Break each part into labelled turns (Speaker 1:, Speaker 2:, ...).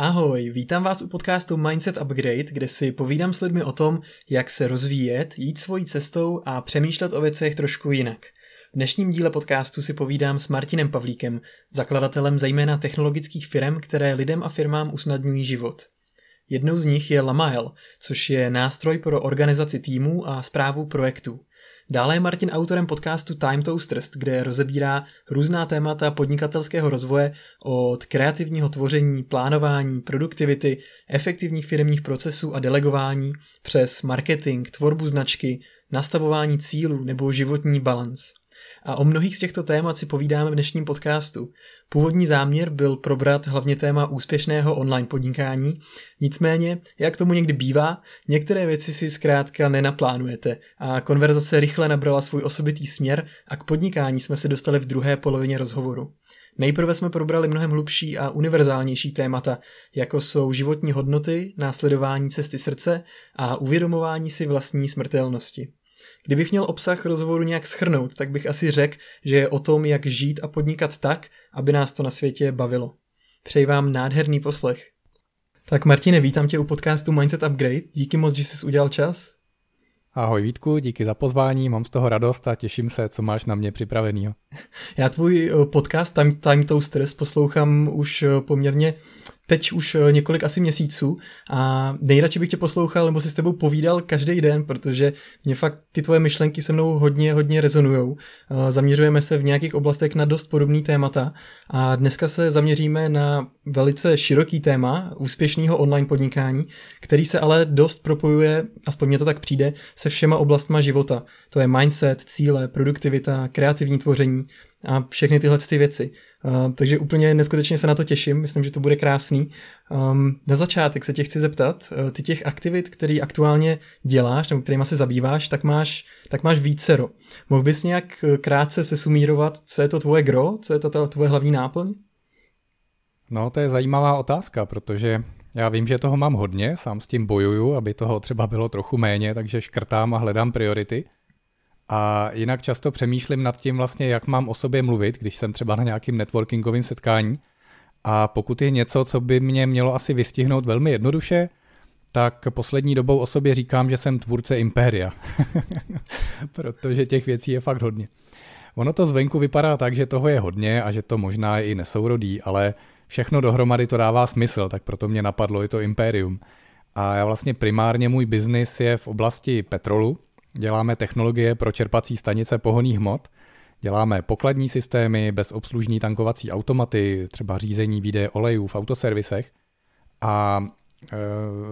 Speaker 1: Ahoj, vítám vás u podcastu Mindset Upgrade, kde si povídám s lidmi o tom, jak se rozvíjet, jít svojí cestou a přemýšlet o věcech trošku jinak. V dnešním díle podcastu si povídám s Martinem Pavlíkem, zakladatelem zejména technologických firm, které lidem a firmám usnadňují život. Jednou z nich je Lamael, což je nástroj pro organizaci týmů a zprávu projektů. Dále je Martin autorem podcastu Time Toasters, kde rozebírá různá témata podnikatelského rozvoje od kreativního tvoření, plánování, produktivity, efektivních firmních procesů a delegování přes marketing, tvorbu značky, nastavování cílů nebo životní balans. A o mnohých z těchto témat si povídáme v dnešním podcastu. Původní záměr byl probrat hlavně téma úspěšného online podnikání, nicméně, jak tomu někdy bývá, některé věci si zkrátka nenaplánujete a konverzace rychle nabrala svůj osobitý směr a k podnikání jsme se dostali v druhé polovině rozhovoru. Nejprve jsme probrali mnohem hlubší a univerzálnější témata, jako jsou životní hodnoty, následování cesty srdce a uvědomování si vlastní smrtelnosti. Kdybych měl obsah rozhovoru nějak schrnout, tak bych asi řekl, že je o tom, jak žít a podnikat tak, aby nás to na světě bavilo. Přeji vám nádherný poslech. Tak Martine, vítám tě u podcastu Mindset Upgrade. Díky moc, že jsi udělal čas.
Speaker 2: Ahoj Vítku, díky za pozvání, mám z toho radost a těším se, co máš na mě připravenýho.
Speaker 1: Já tvůj eh, podcast Time, Time Toasters poslouchám už eh, poměrně teď už eh, několik asi měsíců a nejradši bych tě poslouchal nebo si s tebou povídal každý den, protože mě fakt ty tvoje myšlenky se mnou hodně, hodně rezonujou. Eh, zaměřujeme se v nějakých oblastech na dost podobný témata a dneska se zaměříme na velice široký téma úspěšného online podnikání, který se ale dost propojuje, aspoň mě to tak přijde, se všema oblastma života. To je mindset, cíle, produktivita, kreativní tvoření, a všechny tyhle ty věci. Uh, takže úplně neskutečně se na to těším, myslím, že to bude krásný. Um, na začátek se tě chci zeptat, uh, ty těch aktivit, které aktuálně děláš nebo kterými se zabýváš, tak máš, tak máš vícero. Mohl bys nějak uh, krátce se sumírovat, co je to tvoje gro, co je to ta tvoje hlavní náplň?
Speaker 2: No, to je zajímavá otázka, protože já vím, že toho mám hodně, sám s tím bojuju, aby toho třeba bylo trochu méně, takže škrtám a hledám priority. A jinak často přemýšlím nad tím vlastně, jak mám o sobě mluvit, když jsem třeba na nějakým networkingovém setkání. A pokud je něco, co by mě mělo asi vystihnout velmi jednoduše, tak poslední dobou o sobě říkám, že jsem tvůrce impéria. Protože těch věcí je fakt hodně. Ono to zvenku vypadá tak, že toho je hodně a že to možná je i nesourodý, ale všechno dohromady to dává smysl, tak proto mě napadlo i to impérium. A já vlastně primárně můj biznis je v oblasti petrolu, Děláme technologie pro čerpací stanice pohoných hmot, děláme pokladní systémy, bezobslužní tankovací automaty, třeba řízení výdeje olejů v autoservisech. A e,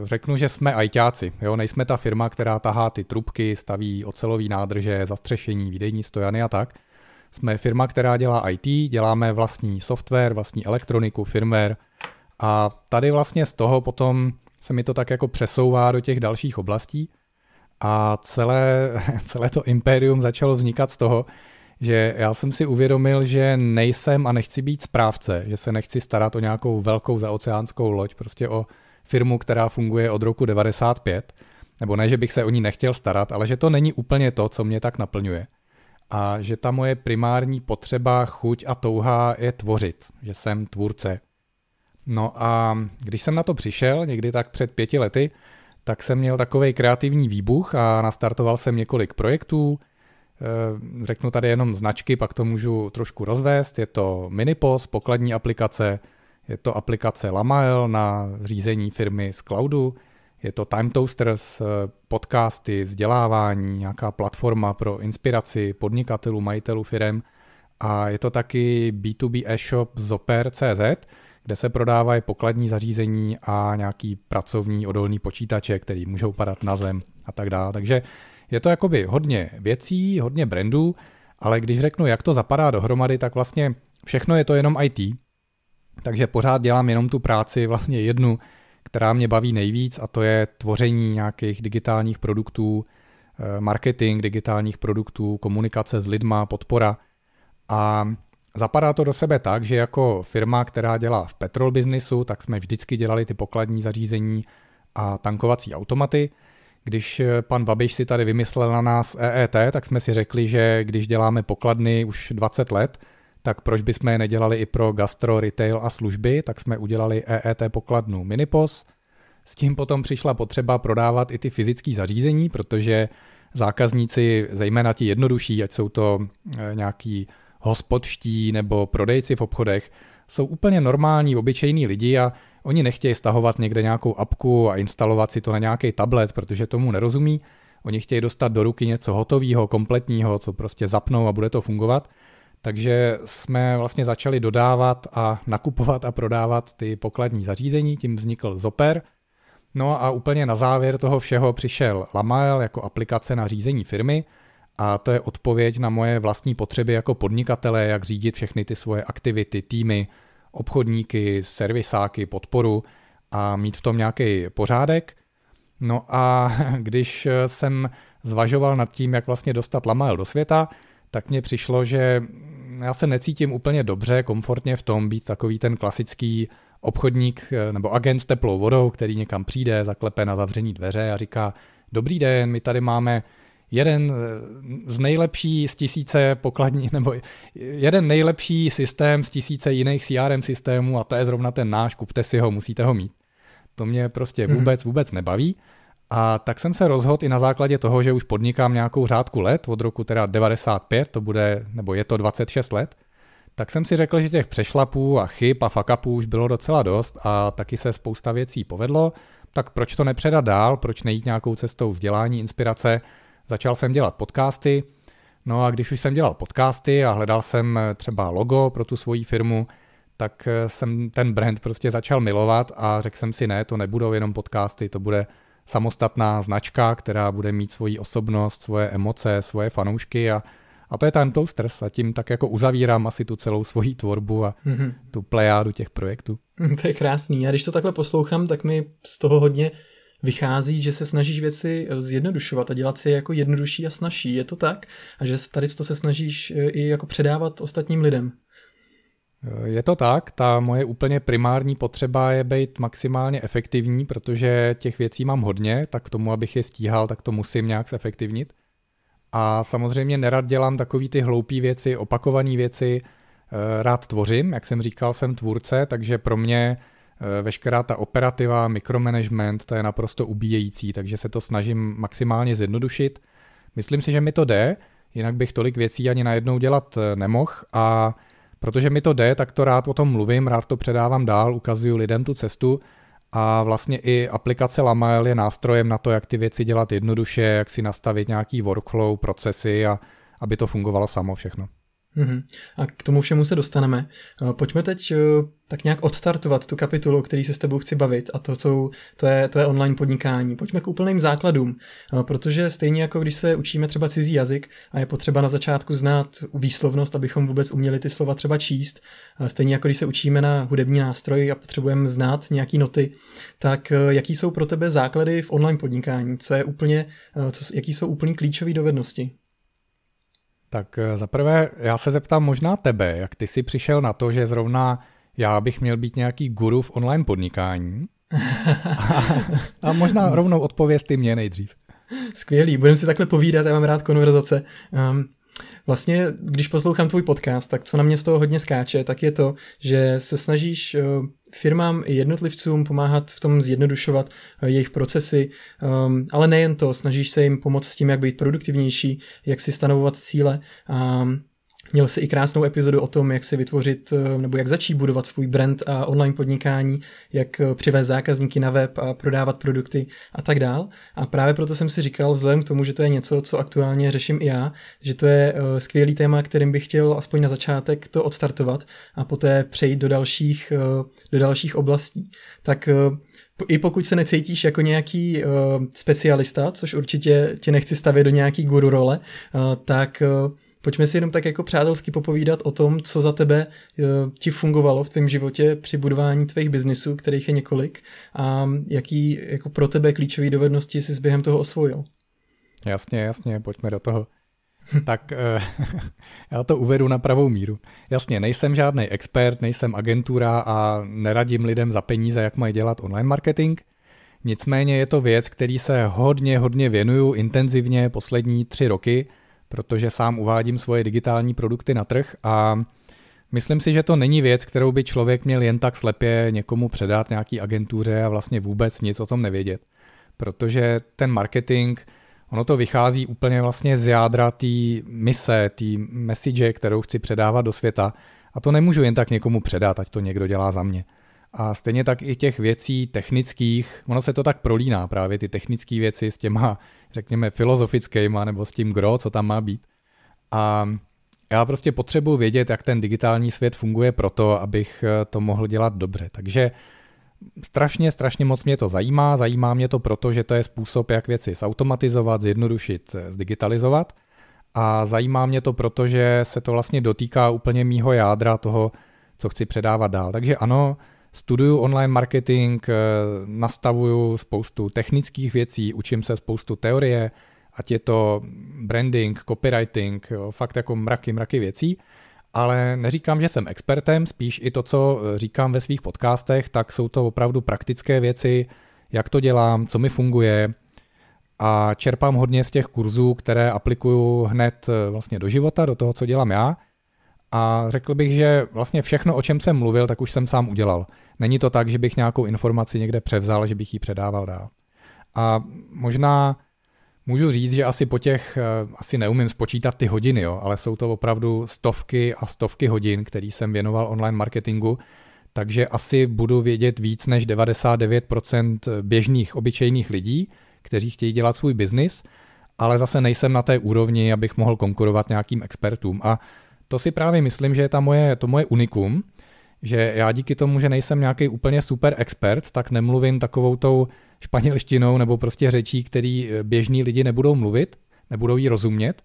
Speaker 2: řeknu, že jsme ajťáci, jo? nejsme ta firma, která tahá ty trubky, staví ocelový nádrže, zastřešení, výdejní stojany a tak. Jsme firma, která dělá IT, děláme vlastní software, vlastní elektroniku, firmware a tady vlastně z toho potom se mi to tak jako přesouvá do těch dalších oblastí. A celé, celé to impérium začalo vznikat z toho, že já jsem si uvědomil, že nejsem a nechci být správce, že se nechci starat o nějakou velkou zaoceánskou loď, prostě o firmu, která funguje od roku 95, nebo ne, že bych se o ní nechtěl starat, ale že to není úplně to, co mě tak naplňuje. A že ta moje primární potřeba, chuť a touha je tvořit, že jsem tvůrce. No a když jsem na to přišel, někdy tak před pěti lety, tak jsem měl takový kreativní výbuch a nastartoval jsem několik projektů. Eh, řeknu tady jenom značky, pak to můžu trošku rozvést. Je to Minipos, pokladní aplikace, je to aplikace Lamael na řízení firmy z cloudu, je to Time Toasters, eh, podcasty, vzdělávání, nějaká platforma pro inspiraci podnikatelů, majitelů firm a je to taky B2B e-shop Zoper.cz, kde se prodávají pokladní zařízení a nějaký pracovní odolný počítače, který můžou padat na zem a tak dále. Takže je to jakoby hodně věcí, hodně brandů, ale když řeknu, jak to zapadá dohromady, tak vlastně všechno je to jenom IT. Takže pořád dělám jenom tu práci, vlastně jednu, která mě baví nejvíc a to je tvoření nějakých digitálních produktů, eh, marketing digitálních produktů, komunikace s lidma, podpora. A Zapadá to do sebe tak, že jako firma, která dělá v petrol biznisu, tak jsme vždycky dělali ty pokladní zařízení a tankovací automaty. Když eh, pan Babiš si tady vymyslel na nás EET, tak jsme si řekli, že když děláme pokladny už 20 let, tak proč bychom je nedělali i pro gastro, retail a služby, tak jsme udělali EET pokladnu Minipos. S tím potom přišla potřeba prodávat i ty fyzické zařízení, protože zákazníci, zejména ti jednodušší, ať jsou to eh, nějaký hospodští nebo prodejci v obchodech, jsou úplně normální, obyčejní lidi a oni nechtějí stahovat někde nějakou apku a instalovat si to na nějaký tablet, protože tomu nerozumí. Oni chtějí dostat do ruky něco hotového, kompletního, co prostě zapnou a bude to fungovat. Takže jsme vlastně začali dodávat a nakupovat a prodávat ty pokladní zařízení, tím vznikl Zoper. No a úplně na závěr toho všeho přišel Lamael jako aplikace na řízení firmy a to je odpověď na moje vlastní potřeby jako podnikatele, jak řídit všechny ty svoje aktivity, týmy, obchodníky, servisáky, podporu a mít v tom nějaký pořádek. No a když jsem zvažoval nad tím, jak vlastně dostat Lamael do světa, tak mně přišlo, že já se necítím úplně dobře, komfortně v tom být takový ten klasický obchodník eh, nebo agent s teplou vodou, který někam přijde, zaklepe na zavření dveře a říká, dobrý den, my tady máme jeden eh, z nejlepší z tisíce pokladní, nebo jeden nejlepší systém z tisíce jiných CRM systémů a to je zrovna ten náš, kupte si ho, musíte ho mít. To mě prostě mhm. vůbec, vůbec nebaví. A tak jsem se rozhodl i na základě toho, že už podnikám nějakou řádku let, od roku teda 95, to bude, nebo je to 26 let, tak jsem si řekl, že těch přešlapů a chyb a fakapů už bylo docela dost a taky se spousta věcí povedlo, tak proč to nepředat dál, proč nejít nějakou cestou vzdělání, inspirace. Začal jsem dělat podcasty, no a když už jsem dělal podcasty a hledal jsem třeba logo pro tu svoji firmu, tak jsem ten brand prostě začal milovat a řekl jsem si, ne, to nebudou jenom podcasty, to bude samostatná značka, která bude mít svoji osobnost, svoje emoce, svoje fanoušky a, a to je ten Toasters a tím tak jako uzavírám asi tu celou svoji tvorbu a mm-hmm. tu plejádu těch projektů.
Speaker 1: To je krásný. A když to takhle poslouchám, tak mi z toho hodně vychází, že se snažíš věci zjednodušovat a dělat si je jako jednodušší a snažší. Je to tak? A že tady to se snažíš e, i jako předávat ostatním lidem?
Speaker 2: Je to tak, ta moje úplně primární potřeba je být maximálně efektivní, protože těch věcí mám hodně, tak k tomu, abych je stíhal, tak to musím nějak zefektivnit. A samozřejmě nerad dělám takový ty hloupé věci, opakované věci, eh, rád tvořím, jak jsem říkal, jsem tvůrce, takže pro mě eh, veškerá ta operativa, mikromanagement, to je naprosto ubíjející, takže se to snažím maximálně zjednodušit. Myslím si, že mi to jde, jinak bych tolik věcí ani najednou dělat eh, nemohl a Protože mi to jde, tak to rád o tom mluvím, rád to předávám dál, ukazuju lidem tu cestu a vlastně i aplikace Lamael je nástrojem na to, jak ty věci dělat jednoduše, jak si nastavit nějaký workflow, procesy a aby to fungovalo samo všechno.
Speaker 1: Mm-hmm. A k tomu všemu se dostaneme. Eh, pojďme teď eh, tak nějak odstartovat tu kapitolu, o který se s tebou chci bavit a to, jsou, to, je, to je online podnikání. Pojďme k úplným základům, eh, protože stejně jako když se učíme třeba cizí jazyk a je potřeba na začátku znát výslovnost, abychom vůbec uměli ty slova třeba číst, stejně jako když se učíme na hudební nástroj a potřebujeme znát nějaký noty, tak jaký jsou pro tebe základy v online podnikání? Co je úplně, co, jaký jsou úplně klíčové dovednosti?
Speaker 2: Tak eh, zaprvé já se zeptám možná tebe, jak ty jsi přišel na to, že zrovna já bych měl být nějaký guru v online podnikání. a, a možná rovnou odpověz ty mě nejdřív.
Speaker 1: Skvělý, budeme si takhle povídat, já mám rád konverzace. Um, Vlastně, když poslouchám tvůj podcast, tak co na mě z toho hodně skáče, tak je to, že se snažíš eh, firmám i jednotlivcům pomáhat v tom zjednodušovat eh, jejich procesy, ehm, ale nejen to, snažíš se jim pomoct s tím, jak být produktivnější, jak si stanovovat cíle a Měl jsi i krásnou epizodu o tom, jak si vytvořit eh, nebo jak začít budovat svůj brand a online podnikání, jak eh, přivést zákazníky na web a prodávat produkty a tak dál. A právě proto jsem si říkal, vzhledem k tomu, že to je něco, co aktuálně řeším i já, že to je eh, skvělý téma, kterým bych chtěl aspoň na začátek to odstartovat a poté přejít do dalších, do dalších oblastí. Tak i pokud se necítíš jako nějaký specialista, což určitě tě nechci stavět do nějaký guru role, tak Pojďme si jenom tak jako přátelsky popovídat o tom, co za tebe eh, ti fungovalo v tvém životě při budování tvých biznisů, kterých je několik, a jaký jako pro tebe klíčové dovednosti jsi během toho osvojil.
Speaker 2: Jasně, jasně, pojďme do toho. tak eh, já to uvedu na pravou míru. Jasně, nejsem žádný expert, nejsem agentura a neradím lidem za peníze, jak mají dělat online marketing. Nicméně je to věc, který se hodně, hodně věnuju intenzivně poslední tři roky – protože sám uvádím svoje digitální produkty na trh a Myslím si, že to není věc, kterou by člověk měl jen tak slepě někomu předat nějaký agentuře a vlastně vůbec nic o tom nevědět. Protože ten marketing, ono to vychází úplně vlastně z jádra té mise, té message, kterou chci předávat do světa a to nemůžu jen tak někomu předat, ať to někdo dělá za mě. A stejně tak i těch věcí technických, ono se to tak prolíná právě ty technické věci s těma, řekněme, filozofickýma nebo s tím gro, co tam má být. A já prostě potřebuji vědět, jak ten digitální svět funguje proto, abych eh, to mohl dělat dobře. Takže strašně, strašně moc mě to zajímá. Zajímá mě to proto, že to je způsob, jak věci zautomatizovat, zjednodušit, eh, zdigitalizovat. A zajímá mě to proto, že se to vlastně dotýká úplně mýho jádra toho, co chci předávat dál. Takže ano, studuju online marketing, eh, nastavuju spoustu technických věcí, učím se spoustu teorie, ať je to branding, copywriting, jo, fakt jako mraky, mraky věcí, ale neříkám, že jsem expertem, spíš i to, co eh, říkám ve svých podcastech, tak jsou to opravdu praktické věci, jak to dělám, co mi funguje. A čerpám hodně z těch kurzů, které aplikuju hned eh, vlastně do života, do toho, co dělám já a řekl bych, že vlastně všechno, o čem jsem mluvil, tak už jsem sám udělal. Není to tak, že bych nějakou informaci někde převzal, že bych ji předával dál. A možná můžu říct, že asi po těch, eh, asi neumím spočítat ty hodiny, jo, ale jsou to opravdu stovky a stovky hodin, který jsem věnoval online marketingu, takže asi budu vědět víc než 99% běžných, obyčejných lidí, kteří chtějí dělat svůj biznis, ale zase nejsem na té úrovni, abych mohl konkurovat nějakým expertům. A to si právě myslím, že je ta moje, to moje unikum, že já díky tomu, že nejsem nějaký úplně super expert, tak nemluvím takovou tou španělštinou nebo prostě řečí, který eh, běžní lidi nebudou mluvit, nebudou jí rozumět.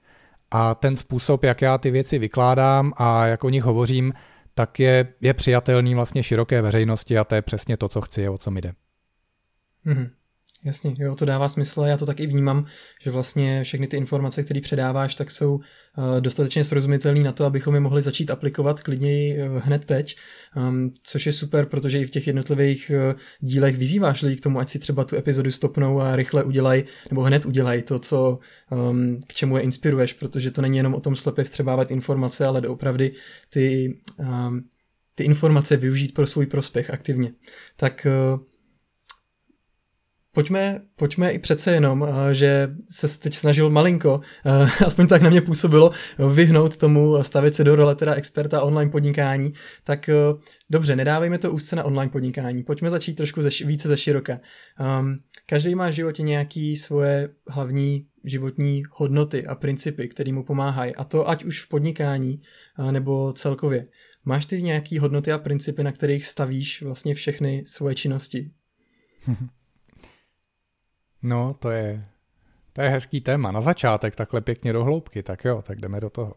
Speaker 2: A ten způsob, jak já ty věci vykládám a jak o nich hovořím, tak je, je přijatelný vlastně široké veřejnosti a to je přesně to, co chci a o co mi jde.
Speaker 1: Mm-hmm. Jasně, jo, to dává smysl a já to taky vnímám, že vlastně všechny ty informace, které předáváš, tak jsou uh, dostatečně srozumitelné na to, abychom je mohli začít aplikovat klidně uh, hned teď, um, což je super, protože i v těch jednotlivých uh, dílech vyzýváš lidi k tomu, ať si třeba tu epizodu stopnou a rychle udělají, nebo hned udělají to, co, um, k čemu je inspiruješ, protože to není jenom o tom slepě vstřebávat informace, ale doopravdy ty, um, ty informace využít pro svůj prospěch aktivně. Tak Pojďme, pojďme i přece jenom, eh, že se teď snažil malinko, eh, aspoň tak na mě působilo, vyhnout tomu stavit se do role teda experta online podnikání, tak eh, dobře, nedávejme to úzce na online podnikání, pojďme začít trošku ze, více ze široka. Um, každý má v životě nějaké svoje hlavní životní hodnoty a principy, které mu pomáhají, a to ať už v podnikání nebo celkově. Máš ty nějaké hodnoty a principy, na kterých stavíš vlastně všechny svoje činnosti?
Speaker 2: No, to je, to je hezký téma. Na začátek takhle pěkně do hloubky, tak jo, tak jdeme do toho.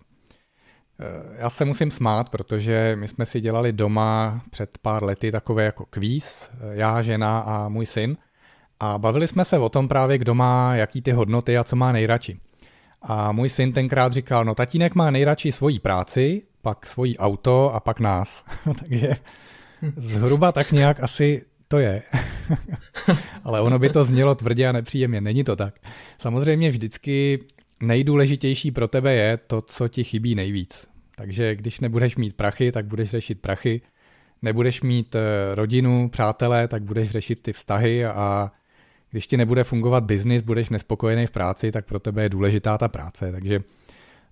Speaker 2: Eh, já se musím smát, protože my jsme si dělali doma před pár lety takové jako kvíz, eh, já, žena a můj syn, a bavili jsme se o tom právě, kdo má jaký ty hodnoty a co má nejradši. A můj syn tenkrát říkal, no tatínek má nejradši svoji práci, pak svojí auto a pak nás. Takže zhruba tak nějak asi to je. Ale ono by to znělo tvrdě a nepříjemně, není to tak. Samozřejmě vždycky nejdůležitější pro tebe je to, co ti chybí nejvíc. Takže když nebudeš mít prachy, tak budeš řešit prachy. Nebudeš mít eh, rodinu, přátelé, tak budeš řešit ty vztahy a když ti nebude fungovat biznis, budeš nespokojený v práci, tak pro tebe je důležitá ta práce. Takže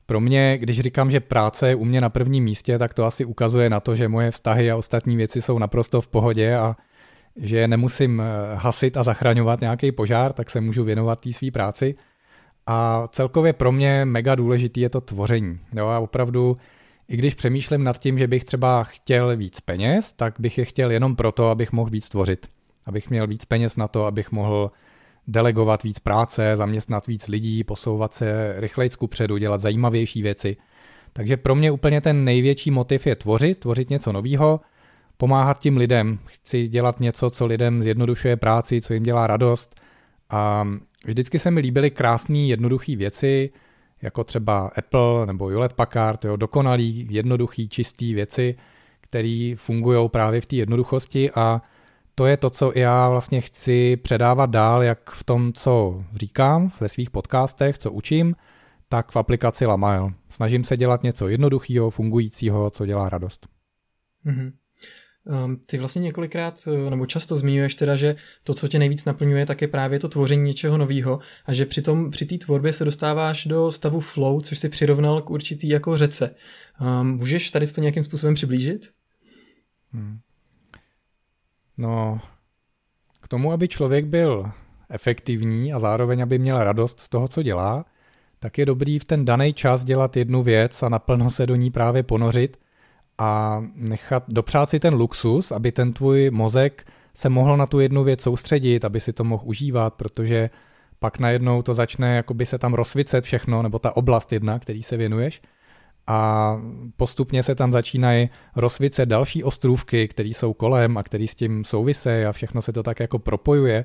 Speaker 2: pro mě, když říkám, že práce je u mě na prvním místě, tak to asi ukazuje na to, že moje vztahy a ostatní věci jsou naprosto v pohodě a že nemusím eh, hasit a zachraňovat nějaký požár, tak se můžu věnovat té své práci. A celkově pro mě mega důležitý je to tvoření. Jo, a opravdu, i když přemýšlím nad tím, že bych třeba chtěl víc peněz, tak bych je chtěl jenom proto, abych mohl víc tvořit. Abych měl víc peněz na to, abych mohl delegovat víc práce, zaměstnat víc lidí, posouvat se rychleji předu, dělat zajímavější věci. Takže pro mě úplně ten největší motiv je tvořit, tvořit něco nového, pomáhat tím lidem. Chci dělat něco, co lidem zjednodušuje práci, co jim dělá radost. A vždycky se mi líbily krásné, jednoduché věci, jako třeba Apple nebo Hewlett Packard, jo, dokonalý, jednoduchý, čistý věci, které fungují právě v té jednoduchosti a to je to, co já vlastně chci předávat dál, jak v tom, co říkám ve svých podcastech, co učím, tak v aplikaci Lamail. Snažím se dělat něco jednoduchého, fungujícího, co dělá radost.
Speaker 1: Mm-hmm. Um, ty vlastně několikrát nebo často zmiňuješ teda, že to, co tě nejvíc naplňuje, tak je právě to tvoření něčeho nového a že při té tvorbě se dostáváš do stavu flow, což si přirovnal k určitý jako řece. Um, můžeš tady to nějakým způsobem přiblížit? Hmm.
Speaker 2: No, k tomu, aby člověk byl efektivní a zároveň, aby měl radost z toho, co dělá, tak je dobrý v ten daný čas dělat jednu věc a naplno se do ní právě ponořit a nechat dopřát si ten luxus, aby ten tvůj mozek se mohl na tu jednu věc soustředit, aby si to mohl užívat, protože pak najednou to začne jakoby se tam rozsvicet všechno, nebo ta oblast jedna, který se věnuješ a postupně se tam začínají rozsvícet další ostrůvky, které jsou kolem a které s tím souvisejí a všechno se to tak jako propojuje.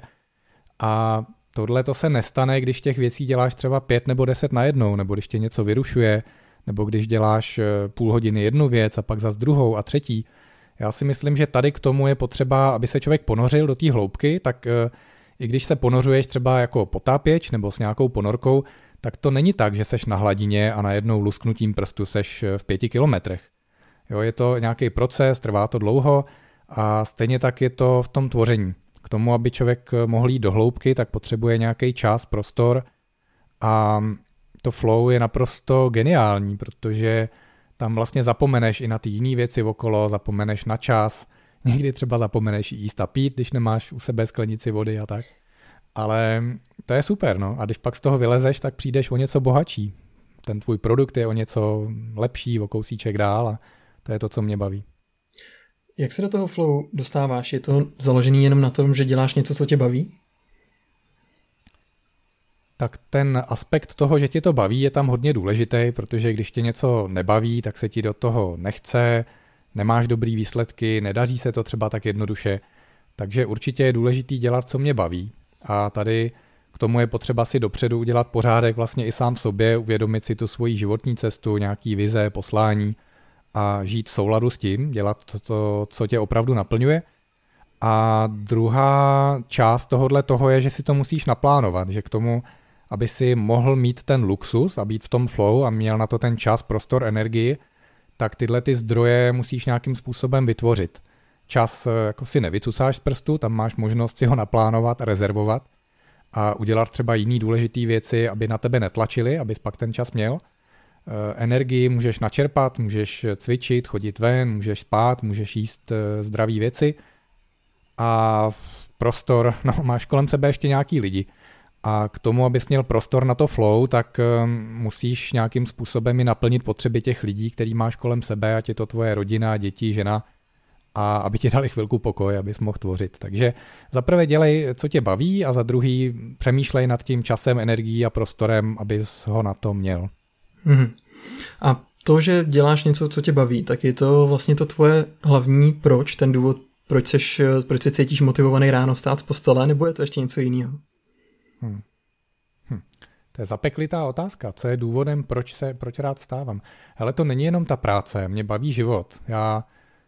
Speaker 2: A tohle to se nestane, když těch věcí děláš třeba pět nebo deset na jednou, nebo když tě něco vyrušuje, nebo když děláš eh, půl hodiny jednu věc a pak za druhou a třetí. Já si myslím, že tady k tomu je potřeba, aby se člověk ponořil do té hloubky, tak eh, i když se ponořuješ třeba jako potápěč nebo s nějakou ponorkou, tak to není tak, že seš na hladině a najednou lusknutím prstu seš eh, v pěti kilometrech. Jo, je to nějaký proces, trvá to dlouho a stejně tak je to v tom tvoření. K tomu, aby člověk mohl jít do hloubky, tak potřebuje nějaký čas, prostor a to flow je naprosto geniální, protože tam vlastně zapomeneš i na ty jiné věci okolo, zapomeneš na čas, někdy třeba zapomeneš jíst a pít, když nemáš u sebe sklenici vody a tak. Ale to je super, no. A když pak z toho vylezeš, tak přijdeš o něco bohatší. Ten tvůj produkt je o něco lepší, o kousíček dál a to je to, co mě baví.
Speaker 1: Jak se do toho flow dostáváš? Je to založený jenom na tom, že děláš něco, co tě baví?
Speaker 2: Tak ten aspekt toho, že tě to baví, je tam hodně důležitý, protože když tě něco nebaví, tak se ti do toho nechce, nemáš dobrý výsledky, nedaří se to třeba tak jednoduše. Takže určitě je důležitý dělat, co mě baví. A tady k tomu je potřeba si dopředu udělat pořádek vlastně i sám v sobě, uvědomit si tu svoji životní cestu, nějaký vize, poslání a žít v souladu s tím, dělat to, co tě opravdu naplňuje. A druhá část tohohle toho je, že si to musíš naplánovat, že k tomu, aby si mohl mít ten luxus a být v tom flow a měl na to ten čas, prostor, energii, tak tyhle ty zdroje musíš nějakým způsobem vytvořit. Čas eh, jako si nevycucáš z prstu, tam máš možnost si ho naplánovat, rezervovat a udělat třeba jiný důležitý věci, aby na tebe netlačili, abys pak ten čas měl. Eh, energii můžeš načerpat, můžeš cvičit, chodit ven, můžeš spát, můžeš jíst eh, zdravé věci a prostor, no máš kolem sebe ještě nějaký lidi. A k tomu, abys měl prostor na to flow, tak musíš nějakým způsobem i naplnit potřeby těch lidí, který máš kolem sebe, ať je to tvoje rodina, děti, žena, a aby ti dali chvilku pokoj, abys mohl tvořit. Takže za prvé dělej, co tě baví a za druhý přemýšlej nad tím časem, energií a prostorem, abys ho na to měl.
Speaker 1: Mm-hmm. A to, že děláš něco, co tě baví, tak je to vlastně to tvoje hlavní proč, ten důvod, proč, seš, proč se cítíš motivovaný ráno vstát z postele, nebo je to ještě něco jiného? Hmm.
Speaker 2: Hm. To je zapeklitá otázka. Co je důvodem, proč, se, proč rád vstávám? Ale to není jenom ta práce, mě baví život. Já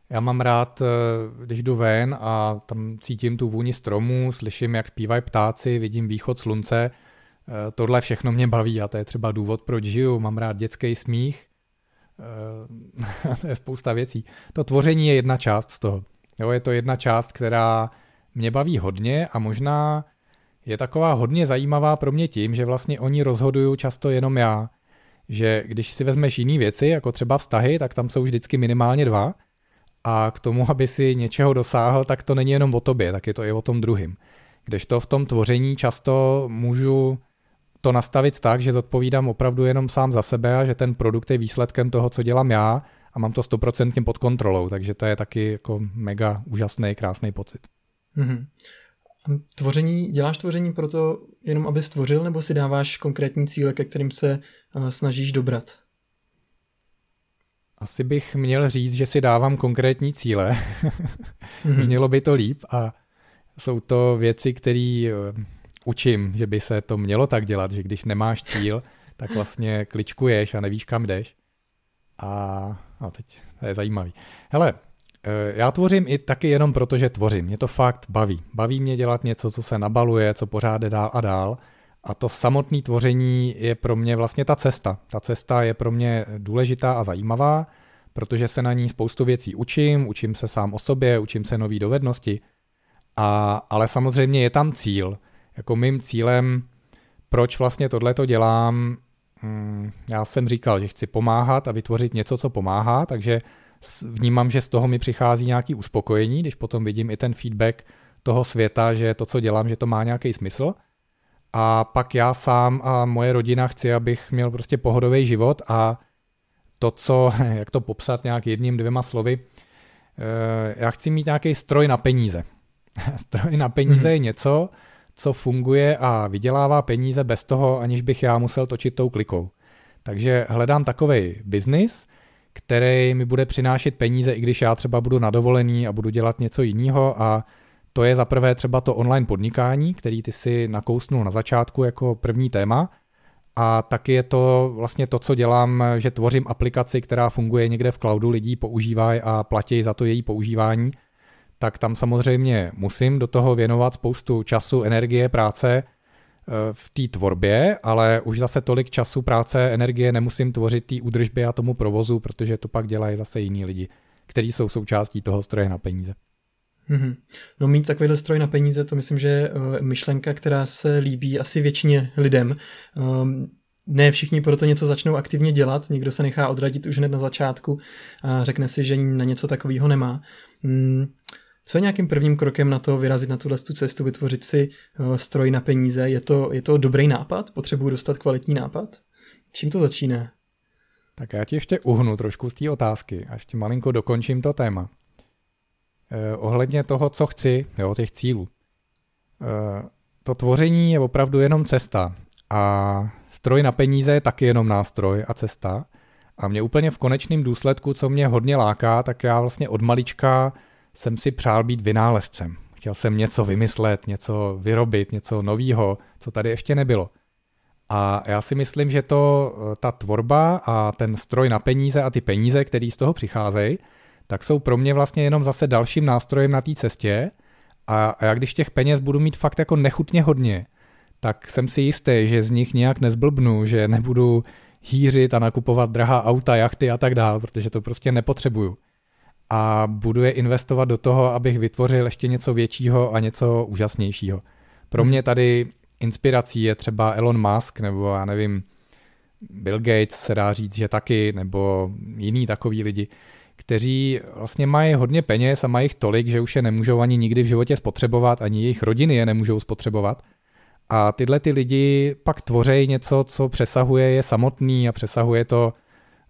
Speaker 2: já mám rád, eh, když jdu ven a tam cítím tu vůni stromů, slyším, jak zpívají ptáci, vidím východ slunce. Eh, tohle všechno mě baví a to je třeba důvod, proč žiju. Mám rád dětský smích. Eh, to je spousta věcí. To tvoření je jedna část z toho. Jo, je to jedna část, která mě baví hodně a možná je taková hodně zajímavá pro mě tím, že vlastně oni rozhodují často jenom já. Že když si vezmeš jiné věci, jako třeba vztahy, tak tam jsou vždycky minimálně dva – a k tomu, aby si něčeho dosáhl, tak to není jenom o tobě, tak je to i o tom druhým. Kdežto v tom tvoření často můžu to nastavit tak, že zodpovídám opravdu jenom sám za sebe a že ten produkt je výsledkem toho, co dělám já a mám to stoprocentně pod kontrolou, takže to je taky jako mega úžasný, krásný pocit. Mm-hmm.
Speaker 1: Tvoření, děláš tvoření proto jenom, aby stvořil, nebo si dáváš konkrétní cíle, ke kterým se uh, snažíš dobrat?
Speaker 2: Asi bych měl říct, že si dávám konkrétní cíle. mm-hmm. Znělo by to líp a jsou to věci, které eh, učím, že by se to mělo tak dělat, že když nemáš cíl, tak vlastně kličkuješ a nevíš, kam jdeš. A, a teď to je zajímavý. Hele, eh, já tvořím i taky jenom proto, že tvořím. Mě to fakt baví. Baví mě dělat něco, co se nabaluje, co pořád jde dál a dál. A to samotné tvoření je pro mě vlastně ta cesta. Ta cesta je pro mě důležitá a zajímavá, protože se na ní spoustu věcí učím, učím se sám o sobě, učím se nové dovednosti. A, ale samozřejmě je tam cíl. Jako mým cílem, proč vlastně tohle to dělám, mm, já jsem říkal, že chci pomáhat a vytvořit něco, co pomáhá, takže vnímám, že z toho mi přichází nějaký uspokojení, když potom vidím i ten feedback toho světa, že to, co dělám, že to má nějaký smysl. A pak já sám a moje rodina chci, abych měl prostě pohodový život a to, co, jak to popsat nějak jedním, dvěma slovy, eh, já chci mít nějaký stroj na peníze. stroj na peníze mm-hmm. je něco, co funguje a vydělává peníze bez toho, aniž bych já musel točit tou klikou. Takže hledám takový biznis, který mi bude přinášet peníze, i když já třeba budu nadovolený a budu dělat něco jiného. A to je zaprvé třeba to online podnikání, který ty si nakousnul na začátku jako první téma. A taky je to vlastně to, co dělám, že tvořím aplikaci, která funguje někde v cloudu, lidí používají a platí za to její používání, tak tam samozřejmě musím do toho věnovat spoustu času, energie, práce, v té tvorbě, ale už zase tolik času, práce, energie nemusím tvořit té údržbě a tomu provozu, protože to pak dělají zase jiní lidi, kteří jsou součástí toho stroje na peníze.
Speaker 1: Mm-hmm. No mít takovýhle stroj na peníze, to myslím, že je uh, myšlenka, která se líbí asi většině lidem. Um, ne všichni proto něco začnou aktivně dělat, někdo se nechá odradit už hned na začátku a řekne si, že na něco takového nemá. Co je nějakým prvním krokem na to vyrazit na tuhle tu cestu, vytvořit si uh, stroj na peníze? Je to, je to dobrý nápad? Potřebuji dostat kvalitní nápad? Čím to začíná?
Speaker 2: Tak já ti ještě uhnu trošku z té otázky a ještě malinko dokončím to téma. Eh, ohledně toho, co chci, jo, těch cílů. Eh, to tvoření je opravdu jenom cesta a stroj na peníze je taky jenom nástroj a cesta. A mě úplně v konečném důsledku, co mě hodně láká, tak já vlastně od malička jsem si přál být vynálezcem. Chtěl jsem něco vymyslet, něco vyrobit, něco nového, co tady ještě nebylo. A já si myslím, že to, eh, ta tvorba a ten stroj na peníze a ty peníze, které z toho přicházejí, tak jsou pro mě vlastně jenom zase dalším nástrojem na té cestě a, já když těch peněz budu mít fakt jako nechutně hodně, tak jsem si jistý, že z nich nějak nezblbnu, že nebudu hýřit a nakupovat drahá auta, jachty a tak dál, protože to prostě nepotřebuju a budu je investovat do toho, abych vytvořil ještě něco většího a něco úžasnějšího. Pro mě tady inspirací je třeba Elon Musk, nebo já nevím, Bill Gates se dá říct, že taky, nebo jiný takový lidi, kteří vlastně mají hodně peněz a mají jich tolik, že už je nemůžou ani nikdy v životě spotřebovat, ani jejich rodiny je nemůžou spotřebovat. A tyhle ty lidi pak tvořejí něco, co přesahuje je samotný a přesahuje to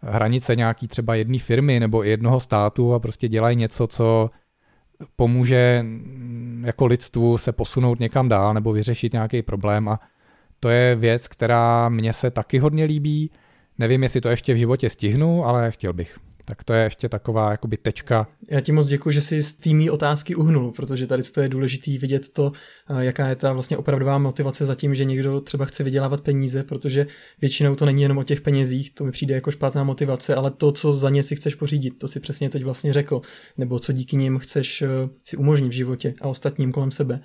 Speaker 2: hranice nějaký třeba jedné firmy nebo jednoho státu a prostě dělají něco, co pomůže jako lidstvu se posunout někam dál nebo vyřešit nějaký problém a to je věc, která mně se taky hodně líbí. Nevím, jestli to ještě v životě stihnu, ale chtěl bych. Tak to je ještě taková jakoby tečka.
Speaker 1: Já ti moc děkuji, že jsi z týmí otázky uhnul, protože tady to je důležitý vidět to, jaká je ta vlastně opravdová motivace za tím, že někdo třeba chce vydělávat peníze, protože většinou to není jenom o těch penězích, to mi přijde jako špatná motivace, ale to, co za ně si chceš pořídit, to si přesně teď vlastně řekl, nebo co díky nim chceš si umožnit v životě a ostatním kolem sebe.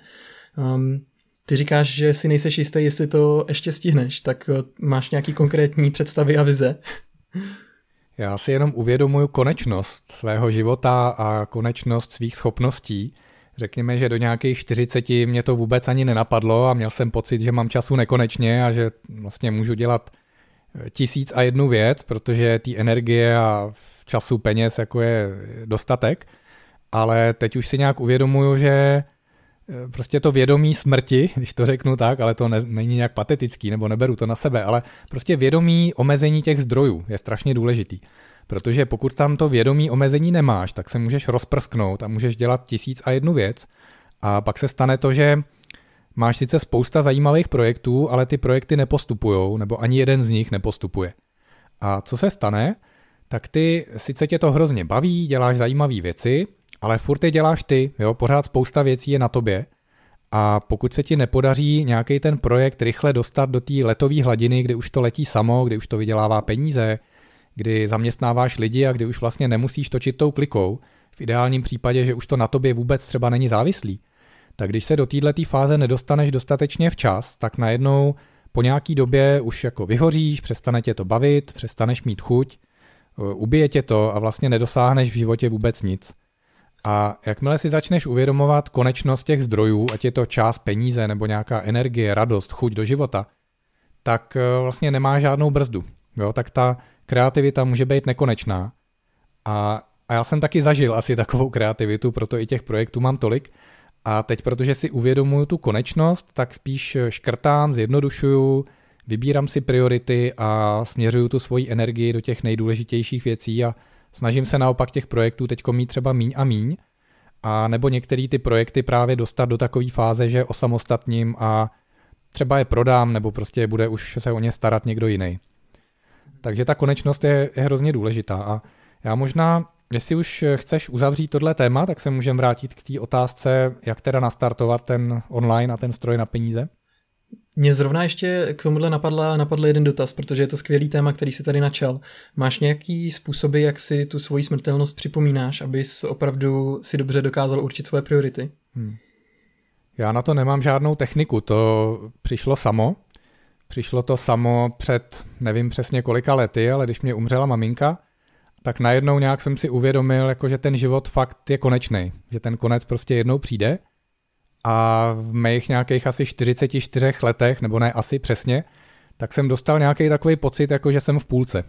Speaker 1: Um, ty říkáš, že si nejseš jistý, jestli to ještě stihneš, tak máš nějaký konkrétní představy a vize?
Speaker 2: Já si jenom uvědomuju konečnost svého života a konečnost svých schopností. Řekněme, že do nějakých 40 mě to vůbec ani nenapadlo a měl jsem pocit, že mám času nekonečně a že vlastně můžu dělat tisíc a jednu věc, protože té energie a času peněz jako je dostatek. Ale teď už si nějak uvědomuju, že Eh, prostě to vědomí smrti, když to řeknu tak, ale to ne, není nějak patetický, nebo neberu to na sebe, ale prostě vědomí omezení těch zdrojů je strašně důležitý. Protože pokud tam to vědomí omezení nemáš, tak se můžeš rozprsknout a můžeš dělat tisíc a jednu věc a pak se stane to, že máš sice spousta zajímavých projektů, ale ty projekty nepostupují, nebo ani jeden z nich nepostupuje. A co se stane? Tak ty sice tě to hrozně baví, děláš zajímavé věci, ale furt je děláš ty, jo, pořád spousta věcí je na tobě a pokud se ti nepodaří nějaký ten projekt rychle dostat do té letové hladiny, kdy už to letí samo, kdy už to vydělává peníze, kdy zaměstnáváš lidi a kdy už vlastně nemusíš točit tou klikou, v ideálním případě, že už to na tobě vůbec třeba není závislý, tak když se do této fáze nedostaneš dostatečně včas, tak najednou po nějaký době už jako vyhoříš, přestane tě to bavit, přestaneš mít chuť, eh, ubije tě to a vlastně nedosáhneš v životě vůbec nic. A jakmile si začneš uvědomovat konečnost těch zdrojů, ať je to čas, peníze nebo nějaká energie, radost, chuť do života, tak eh, vlastně nemá žádnou brzdu. Jo? Tak ta kreativita může být nekonečná. A, a já jsem taky zažil asi takovou kreativitu, proto i těch projektů mám tolik. A teď, protože si uvědomuju tu konečnost, tak spíš škrtám, zjednodušuju, vybírám si priority a směřuju tu svoji energii do těch nejdůležitějších věcí a snažím se naopak těch projektů teď mít třeba míň a míň, a nebo některé ty projekty právě dostat do takové fáze, že osamostatním a třeba je prodám, nebo prostě bude už se o ně starat někdo jiný. Takže ta konečnost je, je hrozně důležitá a já možná, jestli už chceš uzavřít tohle téma, tak se můžeme vrátit k té otázce, jak teda nastartovat ten online a ten stroj na peníze.
Speaker 1: Mě zrovna ještě k tomuhle napadla, napadl jeden dotaz, protože je to skvělý téma, který si tady načal. Máš nějaký způsoby, jak si tu svoji smrtelnost připomínáš, abys opravdu si dobře dokázal určit svoje priority? Hmm.
Speaker 2: Já na to nemám žádnou techniku, to přišlo samo. Přišlo to samo před nevím přesně kolika lety, ale když mě umřela maminka, tak najednou nějak jsem si uvědomil, jako že ten život fakt je konečný, že ten konec prostě jednou přijde a v mých nějakých asi 44 letech, nebo ne asi přesně, tak jsem dostal nějaký takový pocit, jako že jsem v půlce.